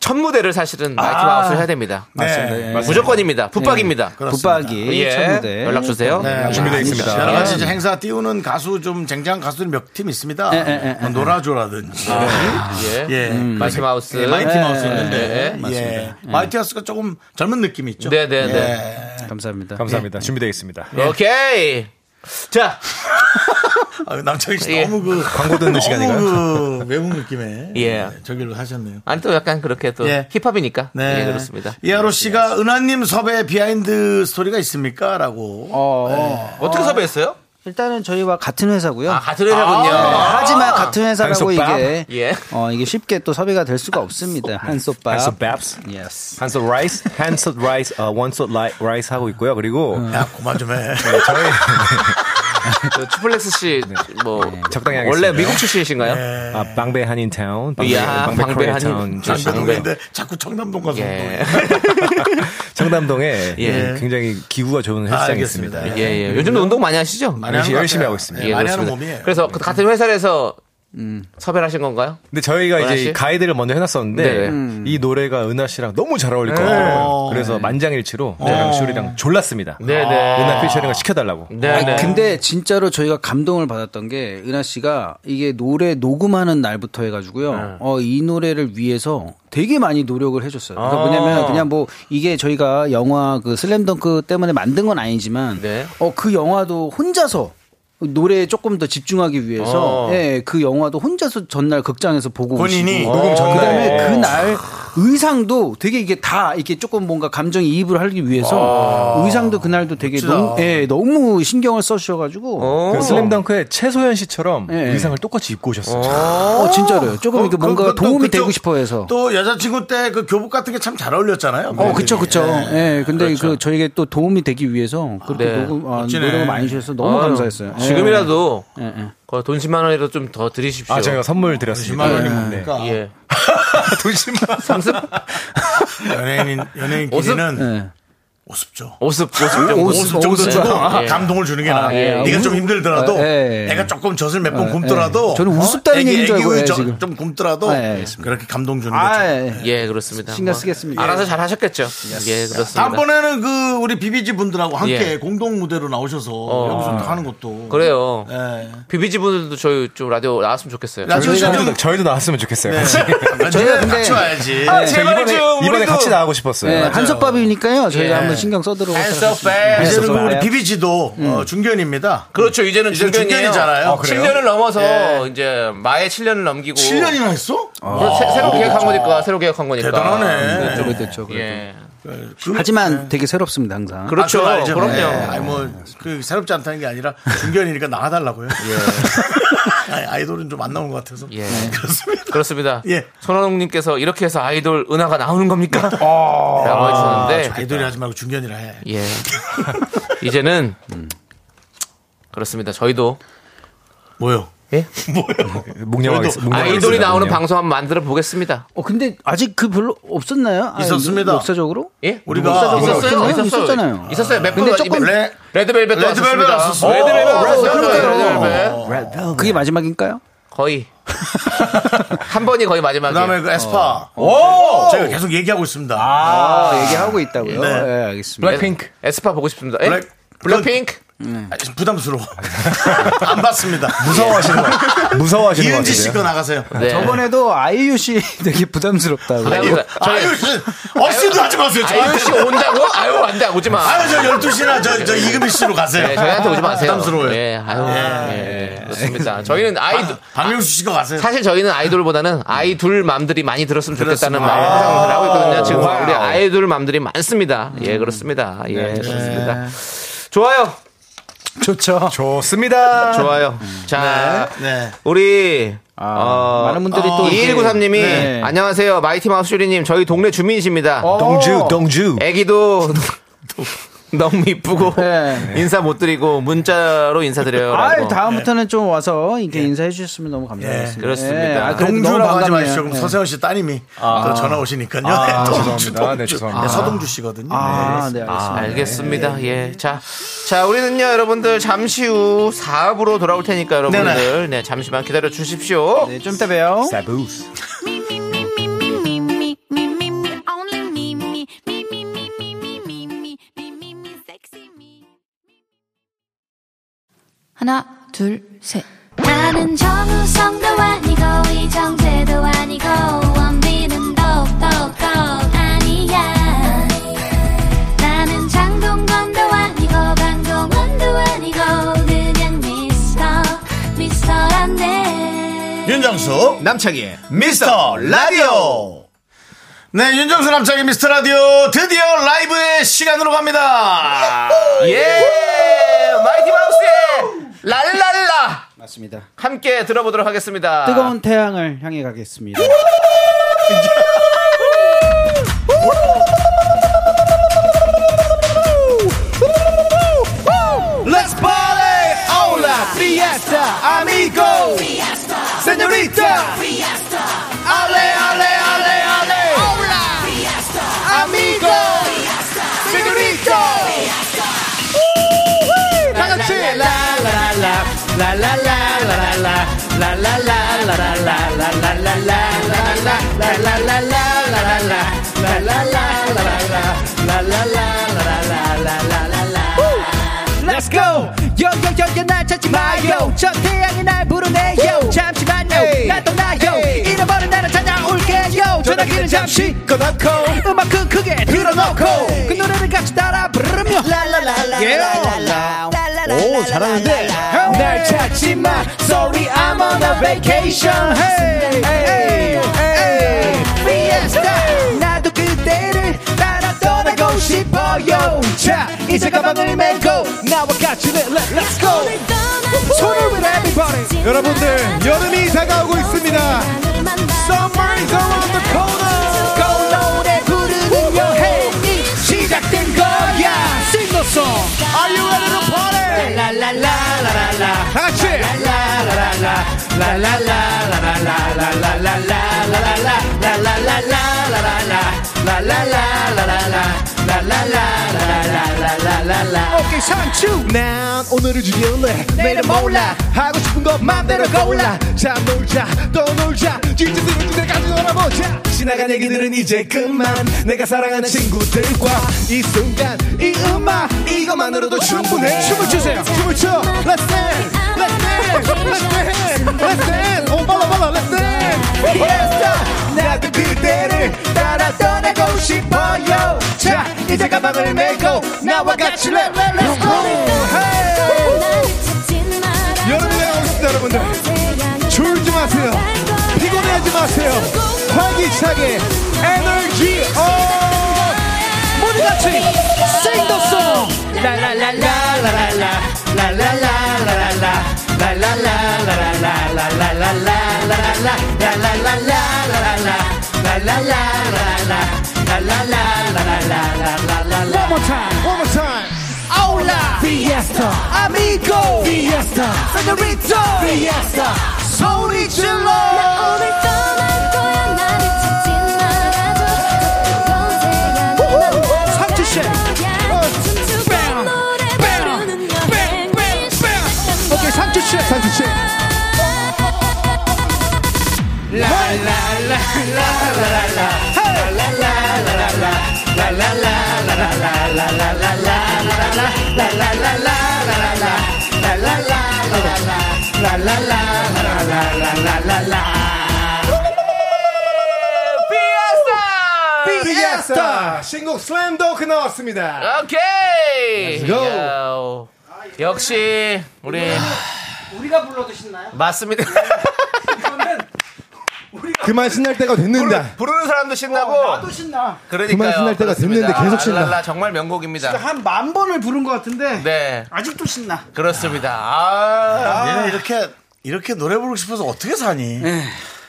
첫 무대를 사실은 마이티 아. 마우스를 해야 됩니다. 네. 무조건입니다. 붙박입니다. 붙박이 예. 첫 무대 연락 주세요. 네, 준비되어 있습니다. 여러 가지 이제 행사 띄우는 가수 좀 쟁쟁한 가수들이 몇팀 있습니다. 예, 예, 뭐 노라조라든지. 예. 예. 마이티 마우스. 예, 마이티 네, 마우스 있는데. 네, 예. 마이티 마우스가 조금 젊은 느낌이 있죠. 네네네. 예. 감사합니다. 감사합니다. 준비되어 있습니다. 오케이. 자, 아, 남창희 씨 예. 너무 그 광고 듣는 시간인가요? 그 외국 느낌의 예. 네, 저기로 하셨네요. 아니 또 약간 그렇게 또 예. 힙합이니까. 네. 예, 그렇습니다. 이하로 씨가 은하님 섭외 비하인드 스토리가 있습니까? 라고. 어, 어떻게 섭외했어요? 일단은 저희와 같은 회사고요. 아, 같은 회사군요. 하지만 같은 회사라고 한솥밥? 이게 예. 어 이게 쉽게 또 섭외가 될 수가 없습니다. 한솥밥. 한솥 밥스. Yes. 한솥 rice, 한솥 rice, 어, one솥 ri, rice 하고 있고요. 그리고 야, 그만 좀 해. 저희 그 추플렉스 씨, 뭐, 적당히 원래 하겠습니다. 미국 출신이신가요? 아, 방배 한인타운, 방배, 이야, 방배 방배 한인 출신. 방배. 장동인데 자꾸 청담동 가서. 예. 청담동에 예. 굉장히 기후가 좋은 헬스장이 알겠습니다. 있습니다. 예, 예. 요즘도 운동 많이 하시죠? 많이 하는 열심히. 하고 있습니다. 예, 많이 하는 그렇습니다. 몸이에요. 그래서 그 같은 회사에서 섭외를 하신 건가요? 근데 저희가 은하 씨? 이제 가이드를 먼저 해놨었는데 네네. 이 노래가 은하 씨랑 너무 잘 어울릴 것 같아요. 그래서 만장일치로 저랑 쇼리랑 졸랐습니다. 네네. 은하 피처링을 시켜달라고. 네, 네. 근데 진짜로 저희가 감동을 받았던 게 은하 씨가 이게 노래 녹음하는 날부터 해가지고요. 네. 어, 이 노래를 위해서 되게 많이 노력을 해줬어요. 그러니까 아. 뭐냐면 그냥 뭐 이게 저희가 영화 그 슬램덩크 때문에 만든 건 아니지만 네. 어, 그 영화도 혼자서 노래에 조금 더 집중하기 위해서 어. 예, 그 영화도 혼자서 전날 극장에서 보고 본인이 오시고 녹음 전날. 그다음에 그날 의상도 되게 이게 다 이렇게 조금 뭔가 감정 이입을 하기 위해서 의상도 그날도 되게. 너무, 예, 너무 신경을 써주셔가지고 어. 그 슬램덩크의 최소연 씨처럼 예. 의상을 똑같이 입고 오셨어요. 어, 진짜로요. 조금 이렇게 그- 뭔가 그것도 도움이 그쪽 되고 싶어 해서. 또 여자친구 때 그 교복 같은 게 참 잘 어울렸잖아요. 어, 그쵸, 그쵸. 예, 근데 그렇죠. 그 저에게 또 도움이 되기 위해서 그렇게 네. 녹음, 아. 노력을 많이 주셔서 너무 아유, 감사했어요. 예. 지금이라도 예, 예. 그돈 10만 원이라도 좀 더 드리십시오. 아, 저희가 선물 드렸습니다. 10만 원이 네. 뭡니까? 예. 돈 10만 원. 상습? 연예인, 연예인끼리는 예. 오습죠. 오습, 오습 정도. 오습 정도 오습. 주고 예. 감동을 주는 게 나아. 예. 네가 좀 우- 힘들더라도 아, 예. 내가 조금 젖을 몇번 예. 굶더라도 저는 우습다는 얘기인 줄 알고, 예, 저- 지금. 좀 굶더라도 아, 예. 그렇게 감동 주는 아, 거죠. 예. 예, 그렇습니다. 신경 뭐, 쓰겠습니다. 알아서 잘 하셨겠죠. 예, 그렇습니다. 다음번에는 그 우리 비비지 분들하고 함께 예. 공동 무대로 나오셔서 여기서 또 하는 것도 그래요. 예. 비비지 분들도 저희 좀 라디오 나왔으면 좋겠어요. 라디오 저희도, 저희도 저희도 나왔으면 좋겠어요. 같이. 저희가 같이 와야지. 아, 저 제발 이번에, 좀 이번에 같이 나가고 싶었어요. 예, 한솥밥이니까요. 저희가 예. 한번 신경. 한솥밥. 이제는 그 우리 예. 비비지도 어, 중견입니다. 그렇죠. 이제는 이제. 중견이잖아요. 어, 그래요? 7년을 넘어서 예. 이제 마의 7년을 넘기고 7년이나 했어? 그래서 새- 새로 계약한 거니까 새로 계약한 거니까. 대단하네. 그렇죠. 그래도 그렇죠. 그래도. 예. 그- 하지만 되게 새롭습니다, 항상. 그렇죠. 아. 그럼요. 예. 아니 뭐그 새롭지 않다는 게 아니라 중견이니까 나와달라고요. 아니, 아이돌은 좀 안 나온 것 같아서. 예. 그렇습니다. 그렇습니다. 예. 손원웅님께서 이렇게 해서 아이돌 은하가 나오는 겁니까? 어. 라고 해주셨는데 아이돌이 하지 말고 중견이라 해. 예. 이제는 음, 그렇습니다. 저희도 뭐요? 예? 뭐요? 목녀 아이돌이 나오는 묵념. 방송 한번 만들어 보겠습니다. 어, 근데 아직 그 별로 없었나요? 아니, 있었습니다. 역사적으로? 예? 우리가 있었어요? 있었어요? 아, 있었어요. 있었잖아요. 아. 있었어요. 몇 근데 조금 레, 레드벨벳 레드벨벳 왔었어요. 레드벨벳. 레드벨벳. 레드벨벳. 그게 마지막인가요? 거의. 한 번이 거의 마지막에. 그다음에 그 에스파. 어. 오! 제가 계속 얘기하고 있습니다. 아, 아~ 얘기하고 있다고요? 네. 예, 네, 알겠습니다. 블랙핑크. 에스파 보고 싶습니다. 예? 블랙, 블랙핑크. 네. 아, 부담스러워. 안 봤습니다. 무서워하시는 거예요. 무서워하시는 거. 이은지 씨 거 나가세요. 네. 저번에도 아이유 씨 되게 부담스럽다고. 아니, 아이유 씨 어씨도 하지 마세요. 아이유 씨 온다고? 아유 안돼 오지 마. 아유 저 12시나 저, 저 네. 이금희 씨로 가세요. 네, 저희한테 오지 마세요. 부담스러워요. 예, 아유. 예. 예. 그렇습니다. 저희는 아이돌 아, 박명수 씨가 가세요. 사실 저희는 아이돌보다는 아이돌 맘들이 많이 들었으면 좋겠다는 마음 항상 하고 있거든요. 아, 지금 우리 아이돌 맘들이 많습니다. 예, 그렇습니다. 예, 그렇습니다. 좋아요. 좋죠. 좋습니다. 좋아요. 자, 네. 네. 우리 아, 어, 많은 분들이 또 어, 2193님이 네. 안녕하세요. 마이티 마우스 슈리님 저희 동네 주민이십니다. 어. 동주 동주. 애기도 너무 이쁘고 네. 인사 못 드리고 문자로 인사드려요. 아 다음부터는 네. 좀 와서 이렇게 네. 인사해 주셨으면 너무 감사하겠습니다. 네, 그렇습니다. 아, 동주라고 하지 마시고 서세원 씨 따님이 아. 전화 오시니까요. 아, 동주, 죄송합니다. 동주. 죄송합니다. 서동주 씨거든요. 아, 네, 아, 알겠습니다. 알겠습니다. 예, 자, 자 우리는요 여러분들 잠시 후 4부로 돌아올 테니까 여러분들 네 잠시만 기다려 주십시오. 네, 좀 이따 봬요. 사부스. 하나, 둘, 셋. 나는 정우성도 아니고, 이정재도 아니고, 원빈은 더욱더 아니야. 나는 장동건도 아니고, 강동원도 아니고, 그냥 미스터, 미스터란데. 윤정수, 남창희, 미스터 라디오. 네, 윤정수 남창희 미스터 라디오 드디어 라이브의 시간으로 갑니다. 예! 마이티 마우스의 랄랄라 맞습니다. 함께 들어보도록 하겠습니다. 뜨거운 태양을 향해 가겠습니다. Let's party! Hola! Fiesta! Amigo! Fiesta! Señorita! Fiesta! Ale, ale, ale, ale! Hola! Fiesta! Amigo! Fiesta! Señorita! Let's go! 요요요요 날 찾지 마요. 저 태양이 날 부르네요. 잠시만요. 나 떠나요. 잃어버린 나를 찾아올게요. 전화기는 잠시 꺼놓고. 음악 큰 크게 틀어놓고. 그 노래를 같이 따라 부르며. 라라라라라라라 오 잘하는데 날 찾지 마 Sorry I'm on a vacation Hey hey hey Fiesta 나도 그대를 따라 떠나고 싶어요 자 이제 가방을 메고 나와 같이 let- let- Let's go 손을 with everybody 여러분들 여름이 다가오고 있습니다. Summer is around the corner. 고 노래 부르는 여행이 시작된 거야 Sing the song Are you ready to party? 라라라라라라 다 같이. 오케이 상추 난 오늘을 죽일래 내일은 몰라. 하고 싶은 것 맘대로 골라. 자 놀자. 또 놀자. 진짜 들을 때까지 놀아보자. 지나간 얘기들은 이제 그만. 내가 사랑하는 친구들과 이 순간 이 음악 이것만으로도 충분해. 춤을 추세요. 춤을 춰. Let's dance Let's dance Let's dance Let's dance 오 빨라 빨라 Let's dance Fiesta 나도 그대를 따라 떠나고 싶어요 자 이제 가방을 메고 나와 같이 Let let let's go 여러분이 나오십니다 여러분들 졸지 마세요 피곤해하지 마세요 활기차게 에너지 업 모두 같이 Sing the song One more time One more time 몰라 Fiesta Amigo Fiesta Senorito Fiesta 소리 질러 오늘 떠날 거야 나를 찾지 말아줘 오케이 상추 씨 상추 씨 피에스타 신곡 슬램덩크 나왔습니다. 오케이. Let's go. 역시 우리 우리가 불러도 신나요? 맞습니다. 그만 신날 때가 됐는데. 부르 는 사람도 신나고 어, 나도 신나 그러니까요. 그만 신날 때가 그렇습니다. 됐는데 계속 신나. 랄랄라 정말 명곡입니다. 한 만 번을 부른 것 같은데 네, 아직도 신나 그렇습니다. 아, 얘는 이렇게 이렇게 노래 부르고 싶어서 어떻게 사니?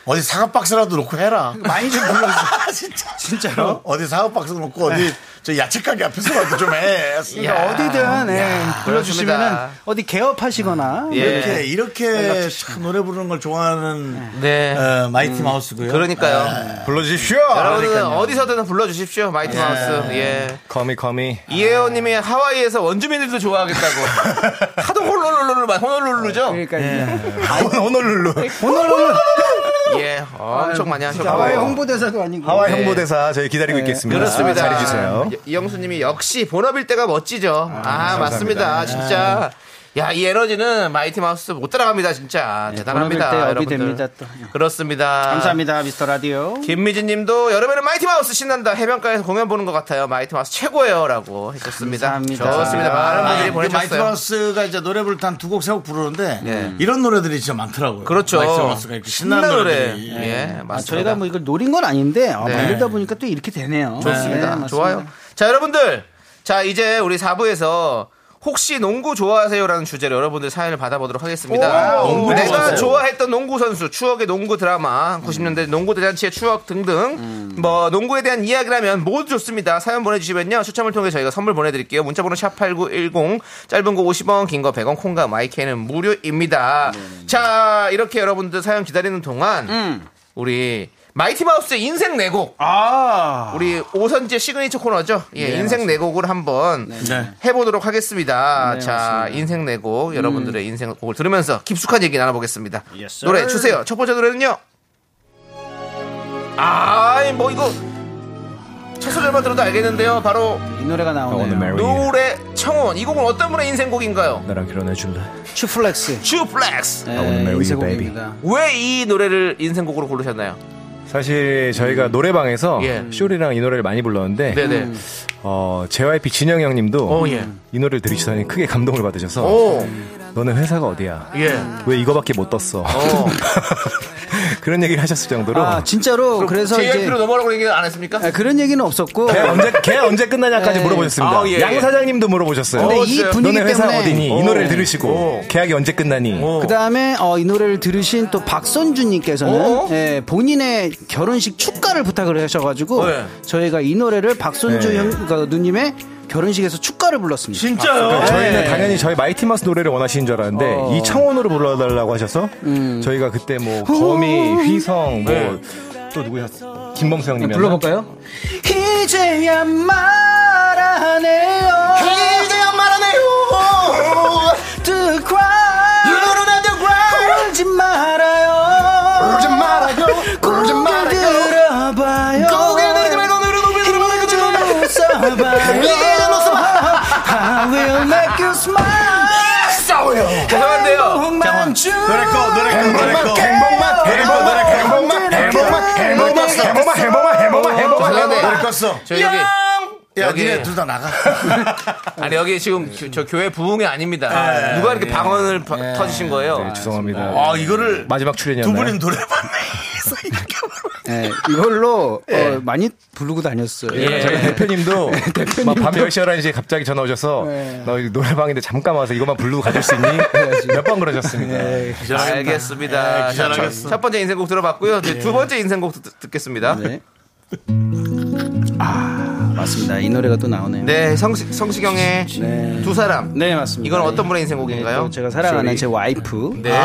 어디 사과 박스라도 놓고 해라. 많이 좀 불러주세요 진짜. 진짜로 어? 어디 사과 박스 놓고 어디 저 야채 가게 앞에서라도 좀 해. 그러니까 어디든 예, 불러주시면은. 어디 개업하시거나 예. 이렇게 이렇게 참 노래 부르는 걸 좋아하는 네. 어, 마이티 마우스고요. 그러니까요. 불러주십시오. 여러분들 어디서든 불러주십시오. 마이티 마우스. 예. Call me, call me. 이혜원님이 하와이에서 원주민들도 좋아하겠다고. 하도 홀로룰루를 호놀룰루죠. 그러니까 이제 호놀룰루. 오늘은 예, 엄청 많이 하셨고. 하와이 홍보대사도 아니고 하와이 홍보대사 저희 기다리고 있겠습니다. 그렇습니다. 잘해주세요. 이- 이영수님이 역시 본업일 때가 멋지죠. 아, 맞습니다. 진짜. 야, 이 에너지는 마이티 마우스 못 따라갑니다, 진짜. 대단합니다. 때 업이 여러분들. 됩니다, 또. 그렇습니다. 감사합니다 미스터 라디오 김미진 님도 여름에는 마이티 마우스 신난다. 해변가에서 공연 보는 것 같아요. 마이티 마우스 최고예요. 라고 해줬습니다. 감사합니다. 좋습니다. 많은 분들이 아니, 그 마이티 보내주셨어요. 마우스가 이제 노래 부를 때한두 곡 세 곡 부르는데 네. 이런 노래들이 진짜 많더라고요. 그렇죠. 마이티 마우스가 이렇게 신나는 노래. 노래들이. 예, 맞습니다. 아, 저희가 뭐 이걸 노린 건 아닌데 아, 네. 만들다 보니까 또 이렇게 되네요 좋습니다. 네. 좋아요. 자, 여러분들. 자, 이제 우리 4부에서 혹시 농구 좋아하세요라는 주제로 여러분들 사연을 받아보도록 하겠습니다. 농구 내가 좋아하세요? 좋아했던 농구 선수, 추억의 농구 드라마, 90년대 농구 대잔치의 추억 등등, 뭐 농구에 대한 이야기라면 모두 좋습니다. 사연 보내주시면요 추첨을 통해 저희가 선물 보내드릴게요. 문자번호 샵 #8910 짧은 거 50원, 긴 거 100원, 콩과 my K는 무료입니다. 자, 이렇게 여러분들 사연 기다리는 동안 우리 마이티 마우스의 인생 내곡 아 우리 오선지의 시그니처 코너죠. 예, 네, 인생 내곡을 한번 네. 해보도록 하겠습니다. 네, 자, 맞습니다. 음. 인생 내곡 여러분들의 인생 곡을 들으면서 깊숙한 얘기 나눠보겠습니다. Yes, sir. 노래 주세요. 첫 번째 노래는요. 아, 뭐 이거 첫 소절만 들어도 알겠는데요. 바로 이 노래가 나오네요. 노을 청혼. 이 곡은 어떤 분의 인생곡인가요? 나랑 결혼해 줄래? 슈플렉스 슈플렉스. 네, you, 인생곡입니다 왜 이 노래를 인생곡으로 고르셨나요? 사실 저희가 노래방에서 예. 쇼리랑 이 노래를 많이 불렀는데 네네. 어, JYP 진영 형님도 오, 예. 이 노래를 들으시더니 크게 감동을 받으셔서 오, 너는 회사가 어디야? 예. 왜 이거밖에 못 떴어? 어. 그런 얘기를 하셨을 정도로 아 진짜로 그래서 이제 JYP로 넘어가라고 얘기 안 했습니까? 아, 그런 얘기는 없었고 걔 언제 걔 언제 끝나냐까지 네. 물어보셨습니다. 아, 예, 양 예. 사장님도 물어보셨어요. 근데 어, 이? 분위기 너네 회사 때문에 어디니? 이 오. 노래를 들으시고 오. 계약이 언제 끝나니? 오. 그 다음에 어, 이 노래를 들으신 또 박선주님께서는 어? 예, 본인의 결혼식 축가를 부탁을 하셔가지고 네. 저희가 이 노래를 박선주 네. 형, 그러니까 누님의 결혼식에서 축가를 불렀습니다. 진짜요? 저희는 네. 당연히 저희 마이티 마우스 노래를 원하시는 줄 알았는데 어. 이 청혼으로 불러달라고 하셔서 저희가 그때 뭐 거미, 휘성 뭐 또 누구였어? 김범수 형님이 불러볼까요? 이제야 말하네요. 이제야 말하네요. 죄송한데요. 행복만 주. 노래 꺼, 노래 꺼, 노래 꺼. 행복만 노래 꺼, 노래 꺼. 행복만 행복만 행복만 행복만 행복만 행복만 행복만 죄송한데 노래 껐어. 저 여기 야, 여기- 니네 둘다 나가. 아니 여기 지금 교- 저 교회 부흥이 아닙니다. 누가 이렇게 방언을 바- 터지신 거예요? 네, 죄송합니다. 아, 이거를 마지막 두 출연이었나요? 분이 노래방에서 네, 이걸로 어, 많이 부르고 다녔어요. 예. 저희 대표님도 막밤 10시, 11시에 갑자기 전화 오셔서 네. 너 노래방인데 잠깐 와서 이것만 부르고 가줄 수 있니? 몇 번 그러셨습니다. 알겠습니다. 네, 자, 기절하겠어. 첫, 첫 번째 인생곡 들어봤고요. 이제 두 번째 인생곡 듣, 듣겠습니다. 네. 아, 맞습니다. 이 노래가 또 나오네요. 네, 성시, 성시경의 네. 두 사람. 네, 맞습니다. 이건 어떤 분의 인생곡인가요? 네, 또 제가 사랑하는 제 와이프. 네. 네.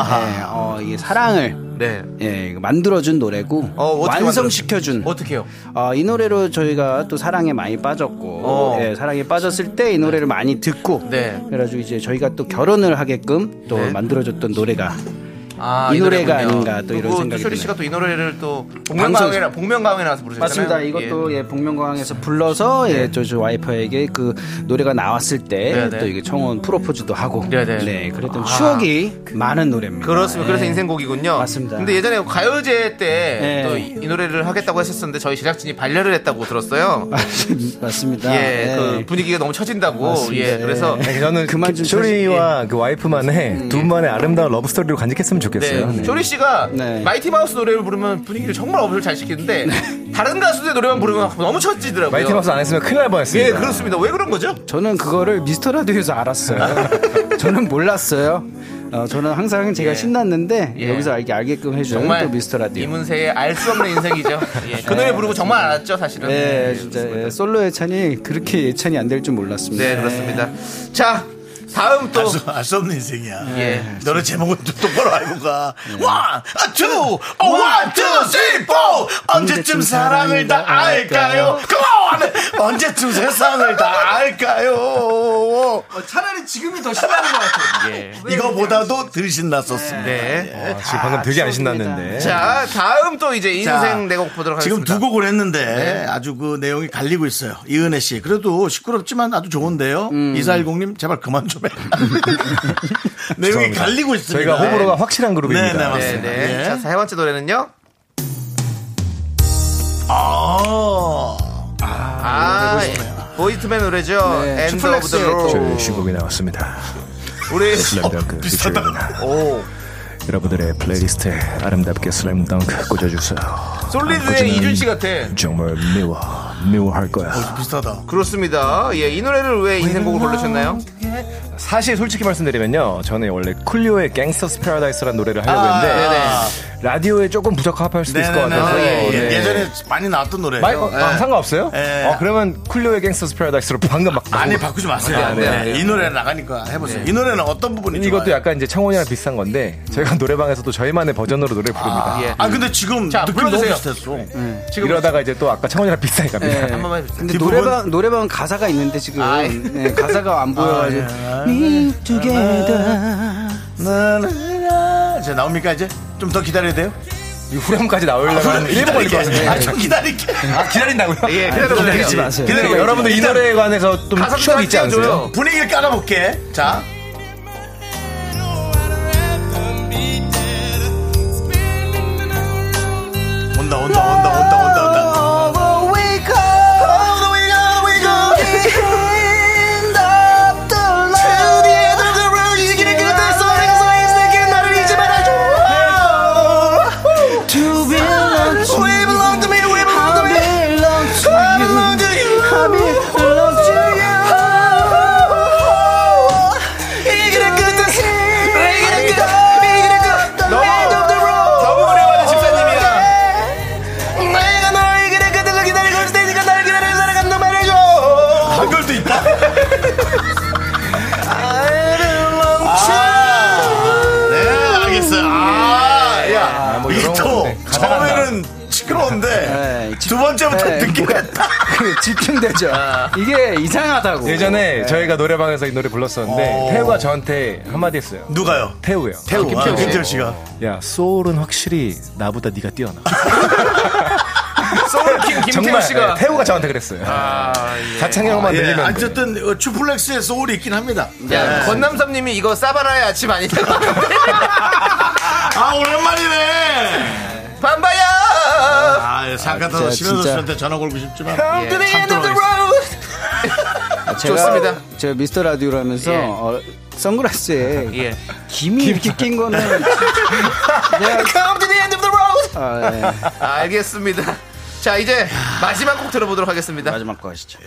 어, 이 사랑을 네. 예, 만들어준 노래고 어, 완성시켜준. 어떻게요? 어, 이 노래로 저희가 또 사랑에 많이 빠졌고, 어. 예, 사랑에 빠졌을 때 이 노래를 많이 듣고, 네. 그래가지고 이제 저희가 또 결혼을 하게끔 또 네. 만들어줬던 노래가 아, 이 노래가 노래군요. 아닌가 또 이런 생각이 쇼리 드네요. 씨가 또 이 노래를 또 복면가왕에 복면가왕에 나와서 부르셨잖아요. 맞습니다. 이것도 예, 복면가왕에서 불러서 예, 저, 저 와이프에게 그 노래가 나왔을 때 네, 네. 또 이게 청혼 프로포즈도 하고 네, 네. 그랬던 아. 추억이 많은 노래입니다. 그렇습니다. 그래서 예. 인생곡이군요. 맞습니다. 근데 예전에 가요제 때 네. 또이 노래를 하겠다고 했었는데 저희 제작진이 반려를 했다고 들었어요. 맞습니다. 예, 예. 그 분위기가 너무 처진다고. 맞습니다. 예, 그래서 네, 저는 그만 좀 쇼리와 그 와이프만의 두 분만의 아름다운 러브 스토리로 간직했으면 좋겠어요. 네. 네. 쇼리 씨가 네. 마이티 마우스 노래를 부르면 분위기를 정말 업을 잘 시키는데 다른 가수들 노래만 부르면 너무 처지더라고요. 마이티 마우스 안 했으면 큰일 날 뻔했습니다. 예, 그렇습니다. 왜 그런 거죠? 저는 그거를 미스터 라디오에서 알았어요. 저는 몰랐어요. 어, 저는 항상 제가 예. 신났는데 예. 여기서 알게 알게끔 해주는 정말 또 미스터 라디오. 이문세의 알 수 없는 인생이죠. 예, 그 노래 부르고 정말 알았죠, 사실은. 네, 예, 진짜. 예, 솔로 예찬이 그렇게 예찬이 안 될 줄 몰랐습니다. 네, 그렇습니다. 자, 다음 또. 알 수 없는 인생이야. 예. 너네 제목은 좀 똑바로 알고 가. one, 아, two, 어, one, two, three, four. 언제쯤 사랑을 다 알까요? Come on! 언제쯤 세상을 다 알까요? 차라리 지금이 더 신나는 것 같아요. 예. 이거보다도 덜 신났었습니다. 네. 아, 지금 방금 되게 안 신났는데. 자, 다음 또 이제 자, 인생 내곡 보도록 지금 하겠습니다. 두 곡을 했는데 아주 그 내용이 갈리고 있어요. 이은혜 씨. 그래도 시끄럽지만 아주 좋은데요. 이사일공님 제발 그만 좀 해. 내용이. 갈리고 있습니다. 저희가 호불호가 확실한 그룹입니다. 네, 네, 네, 맞습니다. 네. 예. 자, 세 번째 노래는요. 아. 아, 노래죠. 네, End of 슈플렉스의 the Road. 저희 신곡이 나왔습니다. 우리 슬램덩크 비슷하다. 피처링. 오 여러분들의 플레이리스트에 아름답게 슬램덩크 꽂아주세요. 솔리드의 이준 씨 같아. 정말 미워, 미워할 거야. 비슷하다. 그렇습니다. 예, 이 노래를 왜 인생곡을 불러주셨나요? 사실 솔직히 말씀드리면요, 저는 원래 쿨리오의 Gangsta's Paradise라는 노래를 하려고 아, 했는데 네네. 라디오에 조금 부적합할 수도 있을 것 네네네. 같아서 예, 예. 네. 예전에 많이 나왔던 노래예요. 마이, 어, 아, 예. 상관없어요? 예. 어, 그러면 쿨리오의 Gangsta's Paradise로 방금 막 아니 바꾸지 마세요. 안 돼요. 네, 이 노래 나가니까 해보세요. 이 노래는 어떤 부분이 이것도 좋아요? 약간 이제 청혼이랑 비슷한 건데 저희가 노래방에서도 저희만의 버전으로 노래 부릅니다. 예. 아 근데 지금 자, 느낌 너무. 비슷했어. 지금 이러다가 이제 또 아까 청혼이랑 비슷하니까 네. 미안. 한 번만 해주세요. 근데 뒷부분? 노래방 노래방 가사가 있는데 지금 아이. 네, 가사가 안 보여가지고 아, Me together. 자 나옵니까 이제? 좀 더 기다려야 돼요? 이 후렴까지 나오려면 한 1분 걸릴 것 같은데. 아, 좀 기다릴게. 아, 기다린다고요? 예, 기다려보세요. 기다리지 마세요. 기다려 기다려. 여러분들 이 노래에 관해서 좀 가사 추억 있지 않으세요? 분위기를 깔아볼게. 자. 온다 온다 온다 온다 온다. 한글도 있다. 아, 네, 알겠어요. 아, 야, 뭐 처음에는 시끄러운데 네, 두 번째부터 네, 그 집중되죠. 이게 이상하다고. 예전에 저희가 노래방에서 이 노래 불렀었는데 어. 태우가 저한테 한마디 했어요. 누가요? 태우요. 태우, 아, 씨. 김태우 씨가. 야 소울은 확실히 나보다 네가 뛰어나. 소울킹 김태우 씨가. 네, 태우가 저한테 그랬어요. 아, 예. 자창형만 예, 들리면 어쨌든 어, 추플렉스의 소울이 있긴 합니다. 야, 네. 권남섭님이 이거 사바나의 아침 아니냐고. 아 오랜만이네. 반바야! 아, 상가도 진짜, 심현서 진짜. 씨한테 전화 걸고 싶지만 예. 참 End of the 들어가겠습니다. road. 제가, 좋습니다. 제가 미스터 라디오를 하면서 예. 어, 선글라스에 예. 김이 이렇게 낀 거는 Come to the end of the road! 아, 예. 알겠습니다. 자, 이제 마지막 곡 들어보도록 하겠습니다. 마지막 거 하시죠.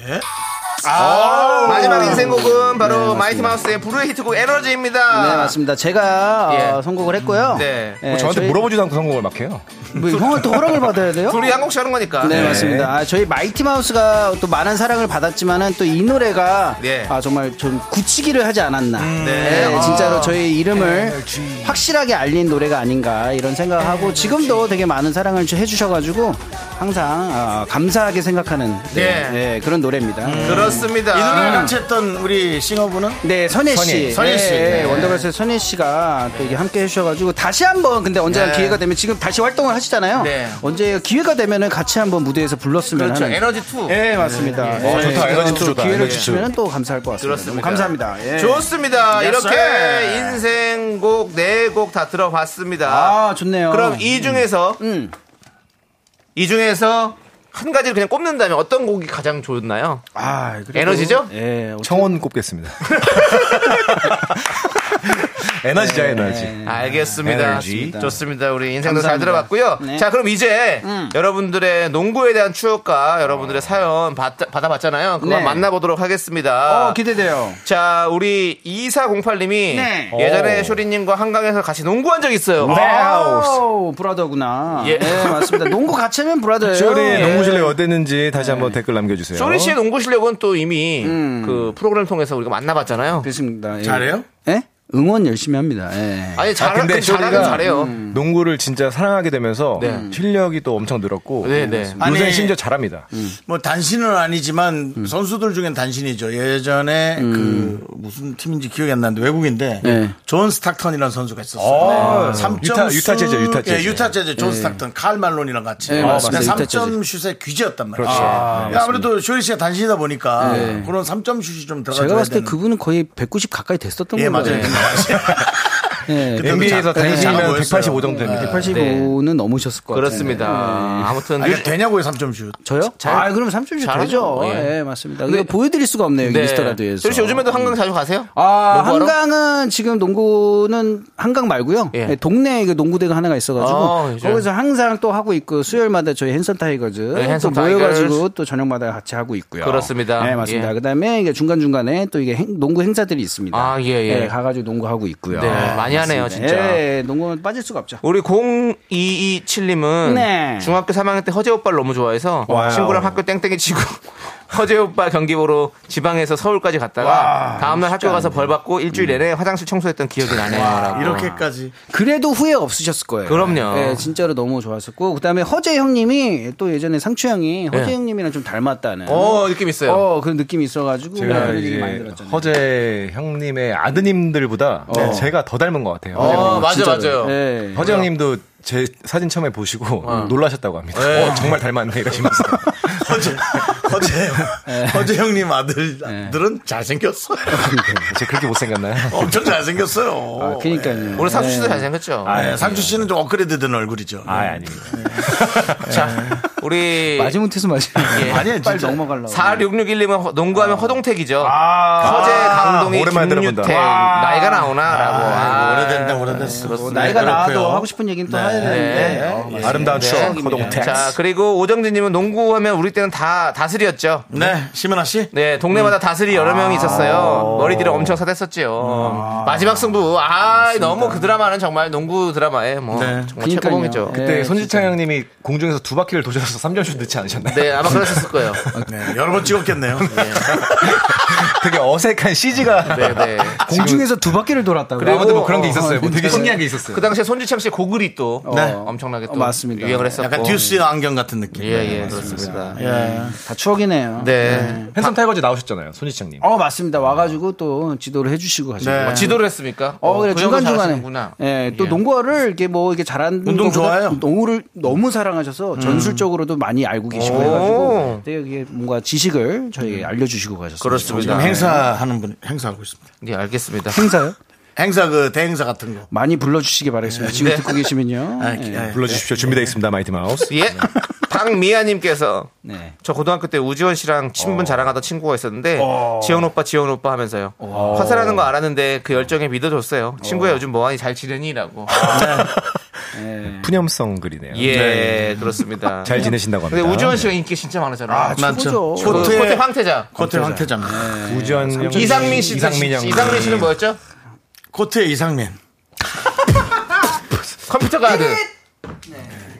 마지막 인생곡은 바로 마이티 마우스의 불후의 히트곡 에너지입니다. 네, 맞습니다. 제가 예. 어, 선곡을 했고요. 네. 예, 뭐 저한테 저희- 물어보지도 않고 선곡을 막 해요. 뭐 형은 또 허락을 받아야 돼요? 둘이 한 곡씩 하는 거니까. 네, 맞습니다. 아, 저희 마이티 마우스가 또 많은 사랑을 받았지만은 또 이 노래가 네. 아, 정말 좀 굳히기를 하지 않았나. 네. 네, 진짜로 저희 이름을 확실하게 알린 노래가 아닌가 이런 생각하고 지금도 되게 많은 사랑을 주- 해주셔가지고 항상 아, 감사하게 생각하는 네, 네. 네, 그런 노래입니다. 그렇습니다. 이 노래를 같이 했던 우리 싱어분은 네, 선혜 씨. 선혜 씨. 네, 네. 원더걸스의 선혜 씨가 또 이게 함께 해주셔가지고 다시 한번 근데 언제가 네. 기회가 되면 지금 다시 활동을 하시잖아요. 네. 언제 기회가 되면은 같이 한번 무대에서 불렀으면 그렇죠. 하는. 에너지 2. 네, 맞습니다. 어, 좋다. 에너지 또 좋다. 기회를 네. 주시면 또 감사할 것 같습니다. 그렇습니다. 감사합니다. 예. 좋습니다. 이렇게. 인생곡 네 곡 다 들어봤습니다. 아, 좋네요. 그럼 이 중에서 음. 이 중에서 한 가지를 그냥 꼽는다면 어떤 곡이 가장 좋나요? 아, 에너지죠? 예. 청원 꼽겠습니다. 에너지죠, 에너지. 네. 알겠습니다. 에너지. 좋습니다. 우리 인생도 잘. 들어봤고요. 네. 자, 그럼 이제 여러분들의 농구에 대한 추억과 여러분들의 사연 받, 받아봤잖아요. 그거 네. 만나보도록 하겠습니다. 어, 기대돼요. 자, 우리 2408님이 네. 예전에 오. 쇼리님과 한강에서 같이 농구한 적 있어요. 와우, brother구나. 예. 예. 맞습니다. 농구 같이 하면 brother예요. 쇼리 예. 농구 실력 어땠는지 다시 한번 댓글 남겨주세요. 쇼리 씨의 농구 실력은 또 이미 음. 그 프로그램 통해서 우리가 만나봤잖아요. 그렇습니다. 예. 잘해요? 예? 응원 열심히 합니다. 예. 아니, 잘, 아, 근데 근데 잘하긴 쇼리가 잘해요. 농구를 진짜 사랑하게 되면서 네. 실력이 또 엄청 늘었고 네, 네. 요새 아니, 심지어 잘합니다. 뭐 단신은 아니지만 선수들 중엔 단신이죠. 예전에 그 무슨 팀인지 기억이 안 나는데 외국인데 네. 존 스탁턴이라는 선수가 있었어요. 아, 삼 유타- 점 유타 재즈, 유타 재즈. 예, 유타 재즈 존 스탁턴, 칼 말론이랑 같이. 네, 유타 3점 슛의 귀재였단 말이에요. 그렇죠. 아, 아 무래도 쇼리 씨가 단신이다 보니까 그런 3점 슛이 좀 들어가야 제가 봤을 때 되는. 그분은 거의 190 가까이 됐었던 예, 걸로 맞아요. 예. 그때도 NBA에서 작- 다니시면 작아 보였어요. 185 정도 됩니다. 185는 넘으셨을 것 같아요. 그렇습니다. 아무튼 아, 이거 되냐고요, 3점 슛. 저요? 잘- 아, 그럼 3점 잘하죠. 되죠. 예. 예, 맞습니다. 이거 보여드릴 수가 없네요. 여기 미스터 라디오에서. 쇼리 씨 요즘에도 한강 자주 가세요? 아, 농구하러? 한강은 지금 농구는 한강 말고요. 예. 예, 동네에 그 농구대가 하나가 있어가지고 아. 거기서 항상 또 하고 있고 수요일마다 저희 핸섬 타이거즈 네, 핸섬 또 모여가지고. 또 저녁마다 같이 하고 있고요. 그렇습니다. 네, 맞습니다. 예. 그다음에 이게 중간 중간에 또 이게 행- 농구 행사들이 있습니다. 아, 예, 예. 가가지고 농구 하고 있고요. 네, 많이 하네요, 맞습니다. 진짜. 예, 농구는 빠질 수가 없죠. 우리 0227님은 네. 중학교 3학년 때 허재 오빠를 너무 좋아해서 wow. 친구랑 학교 땡땡이 치고 허재 오빠 경기 보러 지방에서 서울까지 갔다가 다음날 학교 가서 벌 받고 일주일 내내 화장실 청소했던 기억이 나네요. 이렇게까지. 그래도 후회 없으셨을 거예요. 그럼요. 예, 진짜로 너무 좋았었고 그다음에 허재 형님이 또 예전에 상추 형이 허재 네. 형님이랑 좀 닮았다는. 어, 느낌 있어요. 어, 그런 느낌이 있어가지고 제가 그런 얘기 많이 이제 들었잖아요. 허재 형님의 아드님들보다 제가 더 닮은 것 같아요. 어. 맞아. 맞아요. 예. 허재 형님도 제 사진 처음에 보시고 놀라셨다고 합니다. 어, 정말 닮았네 이러시면서. 허재, 허재, 허재 형님 아들들은 잘생겼어요. 제가 그렇게 못 생겼나요? 엄청 잘생겼어요. 아, 그러니까요. 오늘 상수 씨도 잘생겼죠. 네, 상주 씨는 좀 업그레이드된 얼굴이죠. 아, 아닙니다. 자, 우리 마지못해서 마지. 예. 아니에요, 빨리 진짜. 넘어가려고. 4661님은 농구하면 허동택이죠. 허재, 강동희, 오랜만에 김유택 들어본다. 나이가 나오나라고. 아, 오래됐네, 오래됐어. 나이가 네, 나도 그렇고요. 하고 싶은 얘기는 또 네. 해야 되는데. 네. 어. 아름다운 추억, 네. 허동택. 자, 그리고 오정진님은 농구하면 우리 때는 다 다슬이었죠. 네, 심은아 씨. 네, 동네마다 다슬이 여러 명이 있었어요. 머리들이 엄청 사댔었죠. 마지막 승부. 아, 너무 그 드라마는 정말 농구 드라마에 뭐 네. 정말. 최고봉이죠. 네. 그때 손지창 형님이 공중에서 두 바퀴를 도셔서 3점슛 넣지 않으셨나요? 네, 아마 그러셨을 거예요. 네, 여러 번 찍었겠네요. 되게 어색한 CG가 네, 네. 공중에서 두 바퀴를 돌았다고. 그리고 아무튼 뭐 그런 게 있었어요. 어, 뭐 되게 진짜. 신기한 게 있었어요. 그 당시에 손지창 씨 고글이 또 네. 엄청나게 또 어, 맞습니다. 유행을 했었고. 약간 듀스 안경 같은 느낌. 예, 예, 그렇습니다. 예. 다 추억이네요. 네. 핸섬 타이거즈 나오셨잖아요, 손지창님. 어, 맞습니다. 와가지고 또 지도를 해주시고 가시고. 네. 어, 지도를 했습니까? 어, 그래, 그 정도 중간 중간에. 잘하시는구나. 예, 또 예. 농구를 이렇게 뭐, 이렇게 잘하는. 운동 좋아해요? 농구를 너무 사랑하셔서 전술적으로도 많이 알고 계시고 오. 해가지고 되게 그게 뭔가 지식을 저희 알려주시고 가셨어요. 그렇습니다. 지금 행사하는 분, 행사하고 있습니다. 네, 알겠습니다. 행사요? 행사 그 대행사 같은 거. 많이 불러주시기 바라겠습니다. 지금 네. 듣고 계시면요. 아, 예. 예. 불러주십시오. 준비되어 있습니다, 마이티 마우스. 예. 박미아님께서 네. 저 고등학교 때 우지원 씨랑 친분 자랑하던 친구가 있었는데 지원 오빠 지원 오빠 하면서요. 화사라는 거 알았는데 그 열정에 믿어줬어요. 친구야 요즘 뭐하니 잘 지내니라고. 예. 푸념성 글이네요. 예, 그렇습니다. 잘 지내신다고 합니다. 근데 우지원 씨가 인기 진짜 많으잖아요. 아. 그 코트 황태자. 코트 황태자입니다. 우전 형, 이상민 씨, 이상민 형, 이상민 씨는 뭐였죠? 코트의 이상민. 컴퓨터 가드.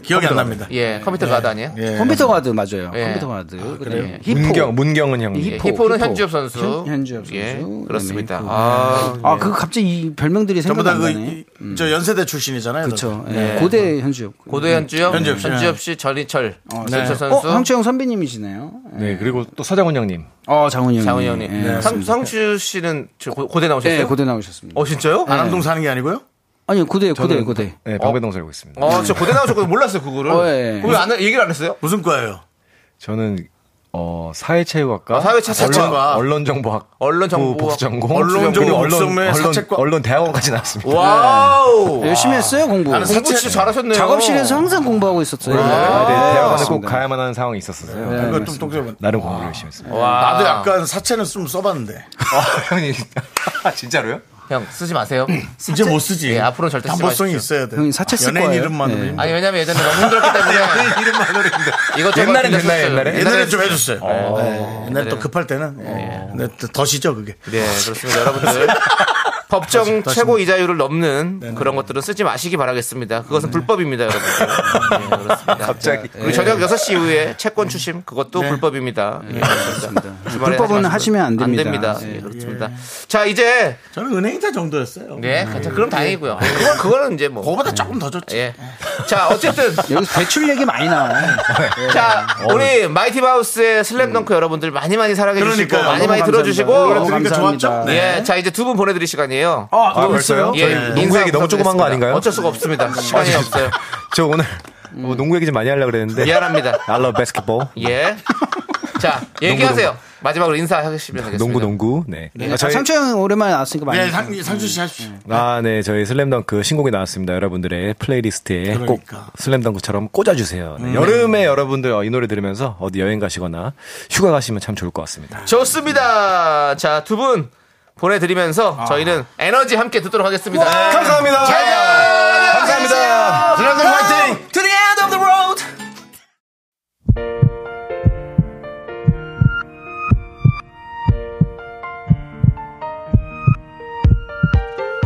기억이 안 납니다. 예, 컴퓨터 가드 아니에요? 예. 컴퓨터 가드 맞아요. 예. 컴퓨터 가드. 그래요? 네. hippo. 문경 문경은 형. 히- 예, hippo, hippo는 hippo. 현주엽 선수. 현- 현주엽 선수. 예, 네, 그렇습니다. hippo. 아, 아, 예. 그 갑자기 이 별명들이 전부 생각 안 다그 나네. 저 연세대 출신이잖아요. 그렇죠. 네. 예. 고대 현주엽. 고대 현주엽, 현주엽 씨. 현주엽 씨, 전희철, 어, 전희철 어, 선수, 황초영 선배님이시네요. 네 그리고 또 서장훈 형님. 어, 장훈이 형. 장훈이 형님. 예, 상. 상추 씨는 저 고- 고대 나오셨어요? 네, 고대 나오셨습니다. 어, 진짜요? 안암동 사는 게 아니고요? 아니, 고대, 고대, 고대. 네, 방배동 살고 있습니다. 어, 저 고대 나오셨거든요. 몰랐어요, 그거를. 어, 예. 왜 안, 얘기를 안 했어요? 무슨 과예요? 저는 어 사회체육학과, 아, 사회체- 언론. 언론정보학, 언론정보학. 복수전공, 언론정보 그리고 복수전공의 언론 대학원까지 나왔습니다. Wow! 열심히 했어요, 공부. 나는 공부 진짜 잘하셨네요. 작업실에서 항상 공부하고 있었어요. 네, 대학원에 꼭 맞습니다. 가야만 하는 상황이 있었어요. 이거 좀 똑똑해. 나름 공부를 열심히 했습니다. 와. 나도 약간 사체는 좀 써봤는데. 아, 형님 진짜로요? 형, 쓰지 마세요. 이제 못 쓰지. 예, 앞으로는 절대 쓰지 담보성이 마십시오. 있어야 돼. 형님 사체 쓸 연예인 거예요. 이름만으로. 네. 힘들어. 아니, 왜냐면 예전에 너무 힘들었기 때문에. 이름만 어려운데. 이것저것 옛날엔 근데 됐나요. 옛날에? 옛날에 좀 해줬어요. 어. 네. 옛날에 또 급할 때는. 예. 근데 또 더시죠, 그게. 네, 그렇습니다. 여러분들. 법정 최고 이자율을 넘는 그런 것들은 쓰지 마시기 바라겠습니다. 그것은 불법입니다, 여러분들. 네, 그렇습니다. 갑자기. 그리고 저녁 6시 이후에 채권 추심 그것도 불법입니다. 예, 그렇습니다. 주말에 불법은 하시면 안 됩니다. 안 됩니다. 예. 예, 그렇습니다. 자, 이제 저는 은행이자 정도였어요. 네, 괜찮. 그럼 다행이고요. 그건 그거는 이제 뭐 그거보다 조금 더 좋지. 예. 자, 어쨌든 여기서 대출 얘기 많이 나와요. 자, 우리 마이티 마우스의 슬램덩크 여러분들 많이 많이 사랑해 주시고 그러니까요. 많이 많이 너무 들어. 주시고 그러니까 감사합니다. 좋았죠? 네. 예, 자 이제 두 분 보내 드릴 시간이에요. 아, 아, 벌써요? 예, 농구 인사 얘기 너무 조그만 부탁드리겠습니다. 거 아닌가요? 어쩔 수가 없습니다. 시간이 없어요. 저 오늘 뭐 농구 얘기 좀 많이 하려고 그랬는데. 미안합니다. I love basketball. 예. 자, 얘기하세요. 마지막으로 인사하시면 되겠습니다. 농구 농구. 네. 네. 아, 저희 상추 형 오랜만에 나왔으니까 많이. 예, 상, 상추 씨 하십시오. 아, 네. 저희 슬램덩크 신곡이 나왔습니다. 여러분들의 playlist에 꼭 그러니까. 슬램덩크처럼 꽂아주세요. 네. 여름에 여러분들 이 노래 들으면서 어디 여행 가시거나 휴가 가시면 참 좋을 것 같습니다. 좋습니다. 자, 두 분 보내드리면서 저희는 에너지 함께 듣도록 하겠습니다. 감사합니다. 감사합니다. 드라마 화이팅!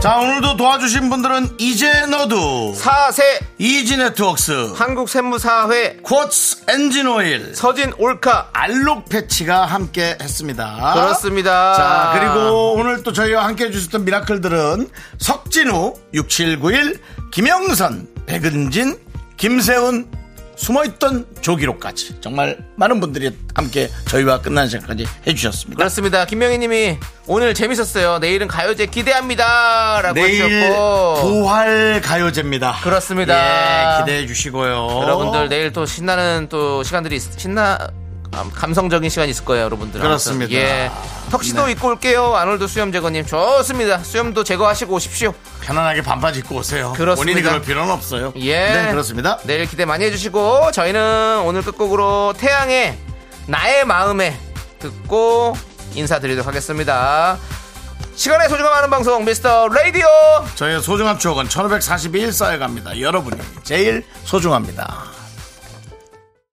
자, 오늘도 도와주신 분들은 이제 너도, 4세 이지 네트웍스, 한국세무사회 쿼츠 엔진 오일, 서진 올카. 알록 패치가 함께 했습니다. 그렇습니다. 자, 그리고 오늘 또 저희와 함께 해주셨던 미라클들은 석진우, 6791, 김영선, 백은진, 김세훈, 숨어있던 조기로까지 정말 많은 분들이 함께 저희와 끝난 시간까지 해주셨습니다. 그렇습니다. 김명희 님이 오늘 재밌었어요. 내일은 가요제 기대합니다. 라고 내일 해주셨고. 부활 가요제입니다. 그렇습니다. 예, 기대해 주시고요. 여러분들 내일 또 신나는 또 시간들이 있- 신나 아, 감성적인 시간이 있을 거예요, 여러분들. 그렇습니다. 예. 턱시도 입고 올게요. 아놀드 수염 제거님 좋습니다. 수염도 제거하시고 오십시오. 편안하게 반바지 입고 오세요. 그렇습니다. 본인이 그럴 필요는 없어요. 예. 네, 그렇습니다. 내일 기대 많이 해주시고 저희는 오늘 끝곡으로 태양의 나의 마음에 듣고 인사드리도록 하겠습니다. 시간의 소중함 하는 방송 미스터 라디오. 저희의 소중한 추억은 1541 쌓여갑니다. 여러분이 제일 소중합니다.